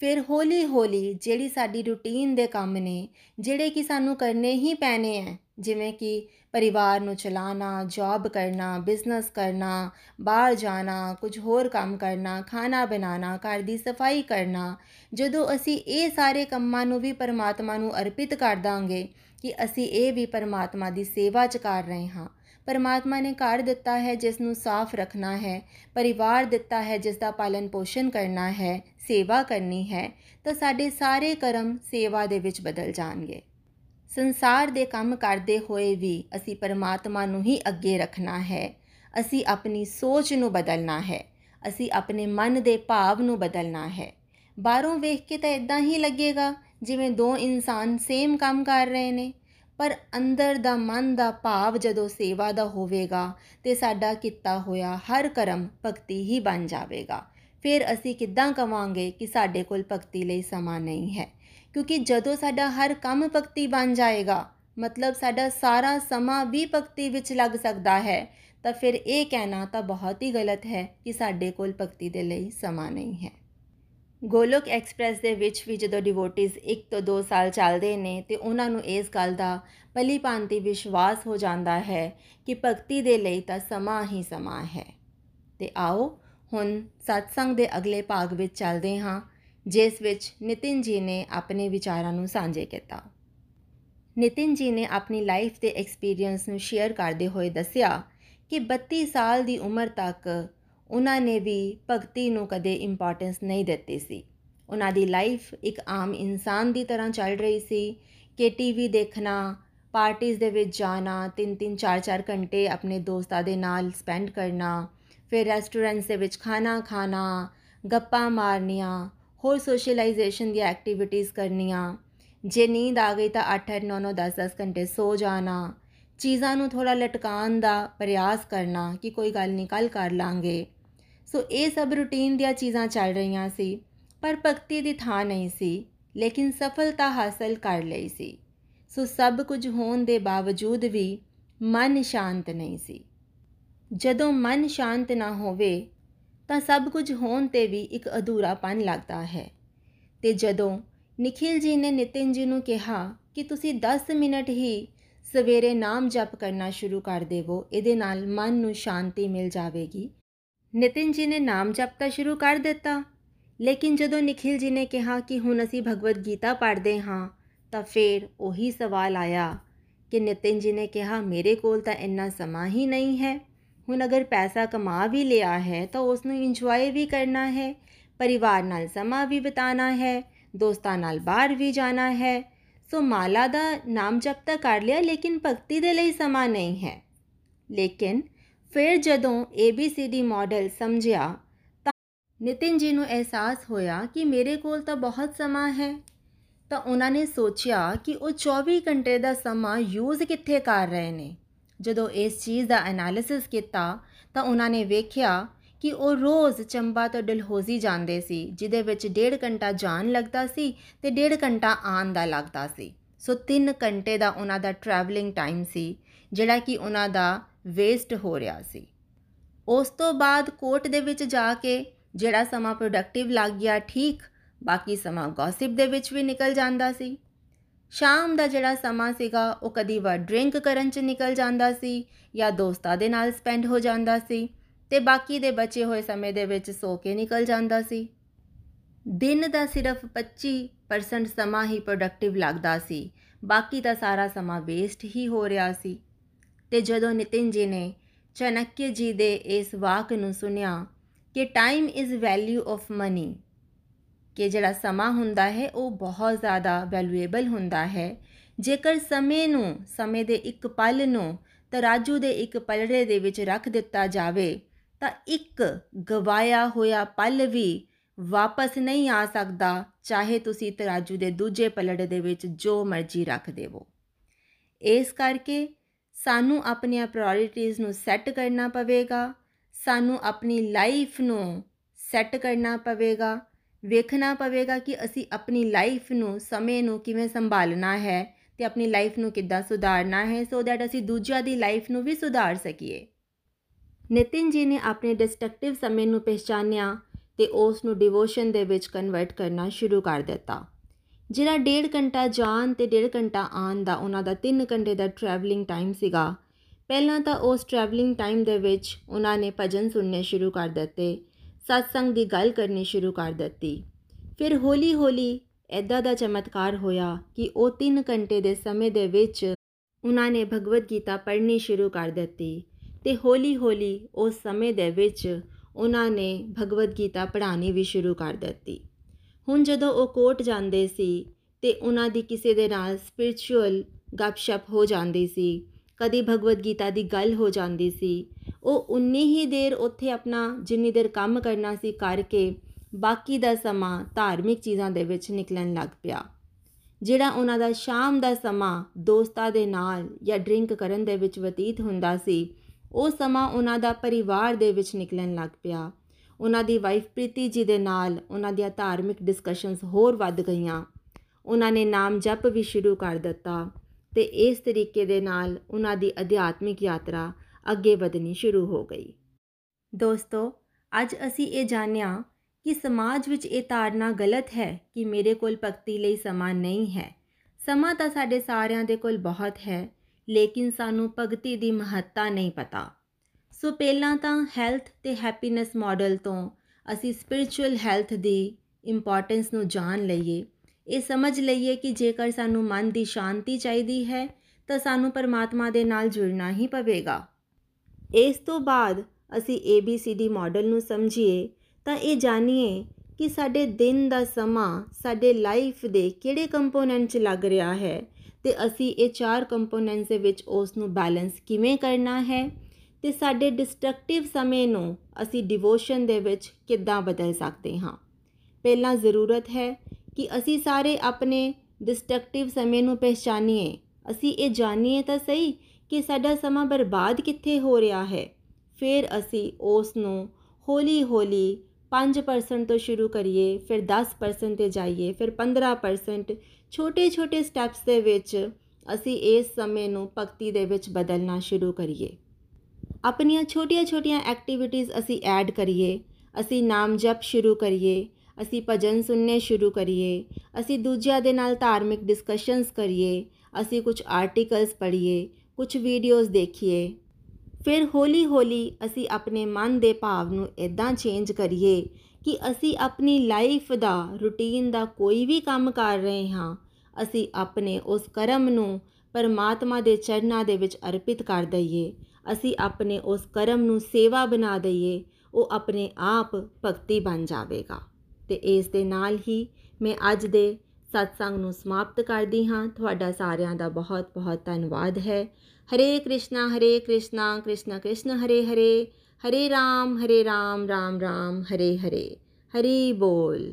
ਫਿਰ ਹੌਲੀ-ਹੌਲੀ ਜਿਹੜੀ ਸਾਡੀ ਰੁਟੀਨ ਦੇ ਕੰਮ ਨੇ, ਜਿਹੜੇ ਕਿ ਸਾਨੂੰ ਕਰਨੇ ਹੀ ਪੈਣੇ ਆ ਜਿਵੇਂ ਕਿ ਪਰਿਵਾਰ ਨੂੰ ਚਲਾਉਣਾ ਜੌਬ ਕਰਨਾ ਬਿਜ਼ਨਸ ਕਰਨਾ, ਬਾਹਰ ਜਾਣਾ, ਕੁਝ ਹੋਰ ਕੰਮ ਕਰਨਾ, ਖਾਣਾ ਬਣਾਉਣਾ, ਘਰ ਦੀ ਸਫ਼ਾਈ ਕਰਨਾ, ਜਦੋਂ ਅਸੀਂ ਇਹ ਸਾਰੇ ਕੰਮਾਂ ਨੂੰ ਵੀ ਪਰਮਾਤਮਾ ਨੂੰ ਅਰਪਿਤ ਕਰ ਦਾਂਗੇ ਕਿ ਅਸੀਂ ਇਹ ਵੀ ਪਰਮਾਤਮਾ ਦੀ ਸੇਵਾ ਚ ਕਰ ਰਹੇ ਹਾਂ। ਪਰਮਾਤਮਾ ਨੇ ਘਰ ਦਿੱਤਾ ਹੈ ਜਿਸ ਨੂੰ ਸਾਫ਼ ਰੱਖਣਾ ਹੈ, ਪਰਿਵਾਰ ਦਿੱਤਾ ਹੈ ਜਿਸ ਦਾ ਪਾਲਣ ਪੋਸ਼ਣ ਕਰਨਾ ਹੈ ਸੇਵਾ ਕਰਨੀ ਹੈ, ਤਾਂ ਸਾਡੇ ਸਾਰੇ ਕਰਮ ਸੇਵਾ ਦੇ ਵਿੱਚ ਬਦਲ ਜਾਣਗੇ। ਸੰਸਾਰ ਦੇ ਕੰਮ ਕਰਦੇ ਹੋਏ ਵੀ ਅਸੀਂ ਪਰਮਾਤਮਾ ਨੂੰ ਹੀ ਅੱਗੇ ਰੱਖਣਾ ਹੈ। ਅਸੀਂ ਆਪਣੀ ਸੋਚ ਨੂੰ ਬਦਲਣਾ ਹੈ। ਅਸੀਂ ਆਪਣੇ ਮਨ ਦੇ ਭਾਵ ਨੂੰ ਬਦਲਣਾ ਹੈ। ਬਾਹਰੋਂ ਵੇਖ ਕੇ ਤਾਂ ਇਦਾਂ ਹੀ ਲੱਗੇਗਾ, ਜਿਵੇਂ ਦੋ ਇਨਸਾਨ ਸੇਮ ਕੰਮ ਕਰ ਰਹੇ ਨੇ। ਪਰ ਅੰਦਰ ਦਾ ਮਨ ਦਾ ਭਾਵ ਜਦੋਂ ਸੇਵਾ ਦਾ ਹੋਵੇਗਾ, ਤੇ ਸਾਡਾ ਕੀਤਾ ਹੋਇਆ ਹਰ ਕਰਮ ਭਗਤੀ ਹੀ ਬਣ ਜਾਵੇਗਾ। ਫਿਰ ਅਸੀਂ ਕਿੱਦਾਂ ਕਵਾਂਗੇ ਕਿ ਸਾਡੇ ਕੋਲ ਭਗਤੀ ਲਈ ਸਮਾਂ ਨਹੀਂ ਹੈ? ਕਿਉਂਕਿ ਜਦੋਂ ਸਾਡਾ ਹਰ ਕੰਮ ਭਗਤੀ ਬਣ ਜਾਏਗਾ, ਮਤਲਬ ਸਾਡਾ ਸਾਰਾ ਸਮਾਂ ਵੀ ਭਗਤੀ ਵਿੱਚ ਲੱਗ ਸਕਦਾ ਹੈ, ਤਾਂ ਫਿਰ ਇਹ ਕਹਿਣਾ ਤਾਂ ਬਹੁਤ ਹੀ ਗਲਤ ਹੈ ਕਿ ਸਾਡੇ ਕੋਲ ਭਗਤੀ ਦੇ ਲਈ ਸਮਾਂ ਨਹੀਂ ਹੈ। ਗੋਲੋਕ ਐਕਸਪ੍ਰੈਸ ਦੇ ਵਿੱਚ ਵੀ ਜਦੋਂ ਡਿਵੋਟਿਸ 1 ਤੋਂ 2 ਸਾਲ ਚੱਲਦੇ ਨੇ, ਤੇ ਉਹਨਾਂ ਨੂੰ ਇਸ ਗੱਲ ਦਾ ਭਲੀ ਭਾਂਤੀ ਵਿਸ਼ਵਾਸ ਹੋ ਜਾਂਦਾ ਹੈ ਕਿ ਭਗਤੀ ਦੇ ਲਈ ਤਾਂ ਸਮਾਂ ਹੀ ਸਮਾਂ ਹੈ। ਤੇ ਆਓ ਹੁਣ satsang ਦੇ ਅਗਲੇ ਭਾਗ ਵਿੱਚ ਚੱਲਦੇ ਹਾਂ, ਜਿਸ ਵਿੱਚ ਨਿਤਿਨ ਜੀ ਨੇ ਆਪਣੇ ਵਿਚਾਰਾਂ ਨੂੰ ਸਾਂਝੇ ਕੀਤਾ। ਨਿਤਿਨ ਜੀ ਨੇ ਆਪਣੀ ਲਾਈਫ ਦੇ ਐਕਸਪੀਰੀਅੰਸ ਨੂੰ ਸ਼ੇਅਰ ਕਰਦੇ ਹੋਏ ਦੱਸਿਆ ਕਿ 32 ਸਾਲ ਦੀ ਉਮਰ ਤੱਕ ਉਹਨਾਂ ਨੇ ਵੀ ਭਗਤੀ ਨੂੰ ਕਦੇ ਇੰਪੋਰਟੈਂਸ ਨਹੀਂ ਦਿੱਤੀ ਸੀ। ਉਹਨਾਂ ਦੀ ਲਾਈਫ ਇੱਕ ਆਮ ਇਨਸਾਨ ਦੀ ਤਰ੍ਹਾਂ ਚੱਲ ਰਹੀ ਸੀ ਕਿ ਟੀਵੀ ਦੇਖਣਾ ਪਾਰਟੀਆਂ ਦੇ ਵਿੱਚ ਜਾਣਾ 3-3 4-4 ਘੰਟੇ ਆਪਣੇ ਦੋਸਤਾਂ ਦੇ ਨਾਲ ਸਪੈਂਡ ਕਰਨਾ ਫਿਰ ਰੈਸਟੋਰੈਂਟਸ ਦੇ ਵਿੱਚ ਖਾਣਾ ਖਾਣਾ, ਗੱਪਾਂ ਮਾਰਨੀਆਂ, ਹੋਰ ਸੋਸ਼ਲਾਈਜੇਸ਼ਨ ਦੀਆਂ ਐਕਟੀਵਿਟੀਆਂ ਕਰਨੀਆਂ। ਜੇ ਨੀਂਦ ਆ ਗਈ ਤਾਂ 8-8 9-9 10-10 ਘੰਟੇ ਸੋ ਜਾਣਾ। ਚੀਜ਼ਾਂ ਨੂੰ ਥੋੜਾ ਲਟਕਾਉਣ ਦਾ ਪ੍ਰਯਾਸ ਕਰਨਾ ਕਿ ਕੋਈ ਗੱਲ ਨਹੀਂ ਕੱਲ ਕਰ ਲਾਂਗੇ। ਸੋ ਇਹ ਸਭ ਰੂਟੀਨ ਦੀਆਂ ਚੀਜ਼ਾਂ ਚੱਲ ਰਹੀਆਂ ਸੀ, ਪਰ ਭਗਤੀ ਦੀ ਥਾਂ ਨਹੀਂ ਸੀ, ਲੇਕਿਨ ਸਫਲਤਾ ਹਾਸਲ ਕਰ ਲਈ ਸੀ। ਸੋ ਸਭ ਕੁਝ ਹੋਣ ਦੇ ਬਾਵਜੂਦ ਵੀ ਮਨ ਸ਼ਾਂਤ ਨਹੀਂ ਸੀ। ਜਦੋਂ ਮਨ ਸ਼ਾਂਤ ਨਾ ਹੋਵੇ, ਤਾਂ ਸਭ ਕੁਝ ਹੋਣ ਤੇ ਵੀ ਇੱਕ ਅਧੂਰਾਪਨ ਲੱਗਦਾ ਹੈ। ਤੇ ਜਦੋਂ ਨikhil ji ਨੇ ਨਿਤਿਨ ਜੀ ਨੂੰ ਕਿਹਾ ਕਿ ਤੁਸੀਂ 10 ਮਿੰਟ ਹੀ ਸਵੇਰੇ ਨਾਮ ਜਪ ਕਰਨਾ ਸ਼ੁਰੂ ਕਰ ਦੇਵੋ, ਇਹਦੇ ਨਾਲ ਮਨ ਨੂੰ ਸ਼ਾਂਤੀ ਮਿਲ ਜਾਵੇਗੀ। ਨਿਤਿਨ ਜੀ ਨੇ ਨਾਮ ਜਪਤਾ ਸ਼ੁਰੂ ਕਰ ਦਿੱਤਾ, ਲੇਕਿਨ ਜਦੋਂ ਨikhil ਜੀ ਨੇ ਕਿਹਾ ਕਿ ਹੁਣ ਅਸੀਂ ਭਗਵਦ ਗੀਤਾ ਪੜ੍ਹਦੇ ਹਾਂ, ਤਾਂ ਫਿਰ ਉਹੀ ਸਵਾਲ ਆਇਆ ਕਿ ਨਿਤਿਨ ਜੀ ਨੇ ਕਿਹਾ, ਮੇਰੇ ਕੋਲ ਤਾਂ ਇੰਨਾ ਸਮਾਂ ਹੀ ਨਹੀਂ ਹੈ। ਹੁਣ ਅਗਰ ਪੈਸਾ ਕਮਾ ਵੀ ਲਿਆ ਹੈ ਤਾਂ ਉਸ ਨੂੰ ਇੰਜੋਏ ਵੀ ਕਰਨਾ ਹੈ, ਪਰਿਵਾਰ ਨਾਲ ਸਮਾਂ ਵੀ ਬਿਤਾਣਾ ਹੈ, ਦੋਸਤਾਂ ਨਾਲ ਬਾਹਰ ਵੀ ਜਾਣਾ ਹੈ। ਸੋ ਮਾਲਾ ਦਾ ਨਾਮ ਜਪ ਤਾਂ ਕਰ ਲਿਆ, ਲੇਕਿਨ ਭਗਤੀ ਦੇ ਲਈ ਸਮਾਂ ਨਹੀਂ ਹੈ। ਲੇਕਿਨ ਫਿਰ ਜਦੋਂ ABCD ਮਾਡਲ ਸਮਝਿਆ ਤਾਂ ਨਿਤਿਨ ਜੀ ਨੂੰ ਅਹਿਸਾਸ ਹੋਇਆ ਕਿ ਮੇਰੇ ਕੋਲ ਤਾਂ ਬਹੁਤ ਸਮਾਂ ਹੈ। ਤਾਂ ਉਹਨਾਂ ਨੇ ਸੋਚਿਆ ਕਿ ਉਹ 24 ਘੰਟੇ ਦਾ ਸਮਾਂ ਯੂਜ਼ ਕਿੱਥੇ ਕਰ ਰਹੇ ਨੇ? ਜਦੋਂ ਇਸ ਚੀਜ਼ ਦਾ ਐਨਾਲਿਸਿਸ ਕੀਤਾ, ਤਾਂ ਉਹਨਾਂ ਨੇ ਵੇਖਿਆ ਕਿ ਉਹ ਰੋਜ਼ ਚੰਬਾ ਤੋਂ ਡਲਹੌਜ਼ੀ ਜਾਂਦੇ ਸੀ, ਜਿਹਦੇ ਵਿੱਚ ਡੇਢ ਘੰਟਾ ਜਾਣ ਲੱਗਦਾ ਸੀ ਤੇ ਡੇਢ ਘੰਟਾ ਆਉਣ ਦਾ ਲੱਗਦਾ ਸੀ। ਸੋ 3 ਘੰਟੇ ਦਾ ਉਹਨਾਂ ਦਾ ਟਰੈਵਲਿੰਗ ਟਾਈਮ ਸੀ, ਜਿਹੜਾ ਕਿ ਉਹਨਾਂ ਦਾ ਵੇਸਟ ਹੋ ਰਿਹਾ ਸੀ। ਉਸ ਤੋਂ ਬਾਅਦ ਕੋਰਟ ਦੇ ਵਿੱਚ ਜਾ ਕੇ ਜਿਹੜਾ ਸਮਾਂ ਪ੍ਰੋਡਕਟਿਵ ਲੱਗ ਗਿਆ ਠੀਕ, ਬਾਕੀ ਸਮਾਂ ਗੌਸਿਪ ਦੇ ਵਿੱਚ ਵੀ ਨਿਕਲ ਜਾਂਦਾ ਸੀ। ਸ਼ਾਮ ਦਾ ਜਿਹੜਾ ਸਮਾਂ ਸੀਗਾ, ਉਹ ਕਦੀ ਵਾਰ ਡਰਿੰਕ ਕਰਨ 'ਚ ਨਿਕਲ ਜਾਂਦਾ ਸੀ ਜਾਂ ਦੋਸਤਾਂ ਦੇ ਨਾਲ ਸਪੈਂਡ ਹੋ ਜਾਂਦਾ ਸੀ ਤੇ ਬਾਕੀ ਦੇ ਬਚੇ ਹੋਏ ਸਮੇਂ ਦੇ ਵਿੱਚ ਸੋ ਕੇ ਨਿਕਲ ਜਾਂਦਾ ਸੀ। ਦਿਨ ਦਾ ਸਿਰਫ 25% ਸਮਾਂ ਹੀ ਪ੍ਰੋਡਕਟਿਵ ਲੱਗਦਾ ਸੀ, ਬਾਕੀ ਦਾ ਸਾਰਾ ਸਮਾਂ ਵੇਸਟ ਹੀ ਹੋ ਰਿਹਾ ਸੀ। ਤੇ ਜਦੋਂ ਨਿਤਿਨ ਜੀ ਨੇ ਚਨਕਿਆ ਜੀ ਦੇ ਇਸ ਵਾਕ ਨੂੰ ਸੁਨਿਆ ਕਿ time is value of money ਕਿ ਜਿਹੜਾ ਸਮਾਂ ਹੁੰਦਾ ਹੈ, ਉਹ ਬਹੁਤ ਜ਼ਿਆਦਾ ਵੈਲਿਊਏਬਲ ਹੁੰਦਾ ਹੈ। ਜੇਕਰ ਸਮੇਂ ਨੂੰ, ਸਮੇਂ ਦੇ ਇੱਕ ਪਲ ਨੂੰ ਤਰਾਜੂ ਦੇ ਇੱਕ ਪਲੜੇ ਦੇ ਵਿੱਚ ਰੱਖ ਦਿੱਤਾ ਜਾਵੇ, ਤਾਂ ਇੱਕ ਗਵਾਇਆ ਹੋਇਆ ਪਲ ਵੀ ਵਾਪਸ ਨਹੀਂ ਆ ਸਕਦਾ, ਚਾਹੇ ਤੁਸੀਂ ਤਰਾਜੂ ਦੇ ਦੂਜੇ ਪਲੜੇ ਦੇ ਵਿੱਚ ਜੋ ਮਰਜ਼ੀ ਰੱਖ ਦੇਵੋ। ਇਸ ਕਰਕੇ ਸਾਨੂੰ ਆਪਣੀਆਂ ਪ੍ਰਾਇੋਰਟੀਆਂ ਨੂੰ ਸੈੱਟ ਕਰਨਾ ਪਵੇਗਾ, ਸਾਨੂੰ ਆਪਣੀ ਲਾਈਫ ਨੂੰ ਸੈੱਟ ਕਰਨਾ ਪਵੇਗਾ ਵੇਖਣਾ ਪਵੇਗਾ ਕਿ ਅਸੀਂ ਆਪਣੀ ਲਾਈਫ ਨੂੰ, ਸਮੇਂ ਨੂੰ ਕਿਵੇਂ ਸੰਭਾਲਣਾ ਹੈ ਤੇ ਆਪਣੀ ਲਾਈਫ ਨੂੰ ਕਿੱਦਾਂ ਸੁਧਾਰਨਾ ਹੈ ਸੋ ਦੈਟ ਅਸੀਂ ਦੂਜਿਆਂ ਦੀ ਲਾਈਫ ਨੂੰ ਵੀ ਸੁਧਾਰ ਸਕੀਏ। ਨਿਤਿਨ ਜੀ ਨੇ ਆਪਣੇ ਡਿਸਟਰਕਟਿਵ ਸਮੇਂ ਨੂੰ ਪਛਾਣਿਆ ਤੇ ਉਸ ਨੂੰ ਡਿਵੋਸ਼ਨ ਦੇ ਵਿੱਚ ਕਨਵਰਟ ਕਰਨਾ ਸ਼ੁਰੂ ਕਰ ਦਿੱਤਾ। ਜਿਹੜਾ ਡੇਢ ਘੰਟਾ ਜਾਣ ਤੇ ਡੇਢ ਘੰਟਾ ਆਉਣ ਦਾ ਉਹਨਾਂ ਦਾ 3 ਘੰਟੇ ਦਾ ਟਰੈਵਲਿੰਗ ਟਾਈਮ ਸੀਗਾ, ਪਹਿਲਾਂ ਤਾਂ ਉਸ ਟਰੈਵਲਿੰਗ ਟਾਈਮ ਦੇ ਵਿੱਚ ਉਹਨਾਂ ਨੇ ਭਜਨ ਸੁਣਨੇ ਸ਼ੁਰੂ ਕਰ ਦਿੱਤੇ ਸਤਸੰਗ ਦੀ ਗੱਲ ਕਰਨੀ ਸ਼ੁਰੂ ਕਰ ਦਿੱਤੀ। ਫਿਰ ਹੌਲੀ-ਹੌਲੀ ਐਦਾਂ ਦਾ ਚਮਤਕਾਰ ਹੋਇਆ ਕਿ ਉਹ 3 ਘੰਟੇ ਦੇ ਸਮੇਂ ਦੇ ਵਿੱਚ ਉਹਨਾਂ ਨੇ ਭਗਵਦ ਗੀਤਾ ਪੜ੍ਹਨੀ ਸ਼ੁਰੂ ਕਰ ਦਿੱਤੀ ਤੇ ਹੌਲੀ-ਹੌਲੀ ਉਸ ਸਮੇਂ ਦੇ ਵਿੱਚ ਉਹਨਾਂ ਨੇ ਭਗਵਦ ਗੀਤਾ ਪੜ੍ਹਾਣੀ ਵੀ ਸ਼ੁਰੂ ਕਰ ਦਿੱਤੀ। ਹੁਣ ਜਦੋਂ ਉਹ ਕੋਰਟ ਜਾਂਦੇ ਸੀ ਤੇ ਉਹਨਾਂ ਦੀ ਕਿਸੇ ਦੇ ਨਾਲ ਸਪਿਰਚੁਅਲ ਗੱਪਸ਼ਪ ਹੋ ਜਾਂਦੀ ਸੀ ਕਦੀ ਭਗਵਦ ਗੀਤਾ ਦੀ ਗੱਲ ਹੋ ਜਾਂਦੀ ਸੀ। ਉਹ ਉਨੀ ਹੀ ਦੇਰ ਉੱਥੇ ਆਪਣਾ ਜਿੰਨੀ ਦੇਰ ਕੰਮ ਕਰਨਾ ਸੀ ਕਰਕੇ ਬਾਕੀ ਦਾ ਸਮਾਂ ਧਾਰਮਿਕ ਚੀਜ਼ਾਂ ਦੇ ਵਿੱਚ ਨਿਕਲਣ ਲੱਗ ਪਿਆ। ਜਿਹੜਾ ਉਹਨਾਂ ਦਾ ਸ਼ਾਮ ਦਾ ਸਮਾਂ ਦੋਸਤਾਂ ਦੇ ਨਾਲ ਜਾਂ ਡਰਿੰਕ ਕਰਨ ਦੇ ਵਿੱਚ ਬਤੀਤ ਹੁੰਦਾ ਸੀ, ਉਹ ਸਮਾਂ ਉਹਨਾਂ ਦਾ ਪਰਿਵਾਰ ਦੇ ਵਿੱਚ ਨਿਕਲਣ ਲੱਗ ਪਿਆ। ਉਹਨਾਂ ਦੀ ਵਾਈਫ ਪ੍ਰੀਤੀ ਜੀ ਦੇ ਨਾਲ ਉਹਨਾਂ ਦੀਆਂ ਧਾਰਮਿਕ ਡਿਸਕਸ਼ਨਸ ਹੋਰ ਵੱਧ ਗਈਆਂ। ਉਹਨਾਂ ਨੇ ਨਾਮ ਜਪ ਵੀ ਸ਼ੁਰੂ ਕਰ ਦਿੱਤਾ। ਤੇ ਇਸ ਤਰੀਕੇ ਦੇ ਨਾਲ ਉਹਨਾਂ ਦੀ ਅਧਿਆਤਮਿਕ ਯਾਤਰਾ ਅੱਗੇ ਵਧਣੀ ਸ਼ੁਰੂ ਹੋ ਗਈ। ਦੋਸਤੋ, ਅੱਜ ਅਸੀਂ ਇਹ ਜਾਣਿਆ ਕਿ ਸਮਾਜ ਵਿੱਚ ਇਹ ਧਾਰਨਾ ਗਲਤ ਹੈ ਕਿ ਮੇਰੇ ਕੋਲ ਭਗਤੀ ਲਈ ਸਮਾਂ ਨਹੀਂ ਹੈ। ਸਮਾਂ ਤਾਂ ਸਾਡੇ ਸਾਰਿਆਂ ਦੇ ਕੋਲ ਬਹੁਤ ਹੈ, ਲੇਕਿਨ ਸਾਨੂੰ ਭਗਤੀ ਦੀ ਮਹੱਤਤਾ ਨਹੀਂ ਪਤਾ। ਸੋ ਪਹਿਲਾਂ ਤਾਂ ਹੈਲਥ ਤੇ ਹੈਪੀਨੈਸ ਮਾਡਲ ਤੋਂ ਅਸੀਂ ਸਪਿਰਚੁਅਲ ਹੈਲਥ ਦੀ ਇੰਪੋਰਟੈਂਸ ਨੂੰ ਜਾਣ ਲਈਏ। ਇਹ ਸਮਝ ਲਈਏ ਕਿ ਜੇਕਰ ਸਾਨੂੰ ਮਨ ਦੀ ਸ਼ਾਂਤੀ ਚਾਹੀਦੀ ਹੈ, ਤਾਂ ਸਾਨੂੰ ਪਰਮਾਤਮਾ ਦੇ ਨਾਲ ਜੁੜਨਾ ਹੀ ਪਵੇਗਾ। ਇਸ ਤੋਂ ਬਾਅਦ ਅਸੀਂ ABCD ਮਾਡਲ ਨੂੰ ਸਮਝੀਏ, ਤਾਂ ਇਹ ਜਾਣੀਏ ਕਿ ਸਾਡੇ ਦਿਨ ਦਾ ਸਮਾਂ ਸਾਡੇ ਲਾਈਫ ਦੇ ਕਿਹੜੇ ਕੰਪੋਨੈਂਟ 'ਚ ਲੱਗ ਰਿਹਾ ਹੈ ਤੇ ਅਸੀਂ ਇਹ ਚਾਰ ਕੰਪੋਨੈਂਟਸ ਦੇ ਵਿੱਚ ਉਸ ਨੂੰ ਬੈਲੈਂਸ ਕਿਵੇਂ ਕਰਨਾ ਹੈ ਤੇ ਸਾਡੇ ਡਿਸਟਰਕਟਿਵ ਸਮੇਂ ਨੂੰ ਅਸੀਂ ਡਿਵੋਸ਼ਨ ਦੇ ਵਿੱਚ ਕਿੱਦਾਂ ਬਦਲ ਸਕਦੇ ਹਾਂ। ਪਹਿਲਾਂ ਜ਼ਰੂਰਤ ਹੈ ਕਿ ਅਸੀਂ ਸਾਰੇ ਆਪਣੇ ਡਿਸਟਰਕਟਿਵ ਸਮੇਂ ਨੂੰ ਪਛਾਣੀਏ ਅਸੀਂ ਇਹ ਜਾਣੀਏ ਤਾਂ ਸਹੀ ਕਿ ਸਾਡਾ ਸਮਾਂ ਬਰਬਾਦ ਕਿੱਥੇ ਹੋ ਰਿਹਾ ਹੈ। ਫਿਰ ਅਸੀਂ ਉਸ ਨੂੰ ਹੌਲੀ-ਹੌਲੀ 5% ਤੋਂ ਸ਼ੁਰੂ ਕਰੀਏ, ਫਿਰ 10% ਤੇ ਜਾਈਏ, ਫਿਰ 15% ਛੋਟੇ-ਛੋਟੇ ਸਟੈਪਸ ਦੇ ਵਿੱਚ ਅਸੀਂ ਇਸ ਸਮੇਂ ਨੂੰ ਭਗਤੀ ਦੇ ਵਿੱਚ ਬਦਲਣਾ ਸ਼ੁਰੂ ਕਰੀਏ। ਆਪਣੀਆਂ ਛੋਟੀਆਂ-ਛੋਟੀਆਂ ਐਕਟੀਵਿਟੀਆਂ ਅਸੀਂ ਐਡ ਕਰੀਏ। ਅਸੀਂ ਨਾਮ ਜਪ ਸ਼ੁਰੂ ਕਰੀਏ। ਅਸੀਂ ਭਜਨ ਸੁਣਨੇ ਸ਼ੁਰੂ ਕਰੀਏ, ਅਸੀਂ ਦੂਜਿਆਂ ਦੇ ਨਾਲ ਧਾਰਮਿਕ ਡਿਸਕਸ਼ਨਸ ਕਰੀਏ, ਅਸੀਂ ਕੁਝ ਆਰਟੀਕਲਸ ਪੜ੍ਹੀਏ ਕੁਝ ਵੀਡੀਓਜ਼ ਦੇਖੀਏ। ਫਿਰ ਹੌਲੀ-ਹੌਲੀ ਅਸੀਂ ਆਪਣੇ ਮਨ ਦੇ ਭਾਵ ਨੂੰ ਇਦਾਂ ਚੇਂਜ ਕਰੀਏ ਕਿ ਅਸੀਂ ਆਪਣੀ ਲਾਈਫ ਦਾ ਰੁਟੀਨ ਦਾ ਕੋਈ ਵੀ ਕੰਮ ਕਰ ਰਹੇ ਹਾਂ, ਅਸੀਂ ਆਪਣੇ ਉਸ ਕਰਮ ਨੂੰ ਪਰਮਾਤਮਾ ਦੇ ਚਰਨਾਂ ਦੇ ਵਿੱਚ ਅਰਪਿਤ ਕਰ ਦਈਏ, ਅਸੀਂ ਆਪਣੇ ਉਸ ਕਰਮ ਨੂੰ ਸੇਵਾ ਬਣਾ ਦਈਏ, ਉਹ ਆਪਣੇ ਆਪ ਭਗਤੀ ਬਣ ਜਾਵੇਗਾ। ਤੇ ਇਸ ਦੇ ਨਾਲ ਹੀ ਮੈਂ ਅੱਜ ਦੇ ਸਤਸੰਗ ਨੂੰ ਸਮਾਪਤ ਕਰਦੀ ਹਾਂ। ਤੁਹਾਡਾ ਸਾਰਿਆਂ ਦਾ ਬਹੁਤ ਬਹੁਤ ਧੰਨਵਾਦ ਹੈ। ਹਰੇ ਕ੍ਰਿਸ਼ਨਾ ਹਰੇ ਕ੍ਰਿਸ਼ਨਾ ਕ੍ਰਿਸ਼ਨਾ ਕ੍ਰਿਸ਼ਨ, ਹਰੇ ਹਰੇ ਹਰੇ ਰਾਮ ਹਰੇ ਰਾਮ ਰਾਮ ਰਾਮ, ਹਰੇ ਹਰੇ। ਹਰੀ ਬੋਲ।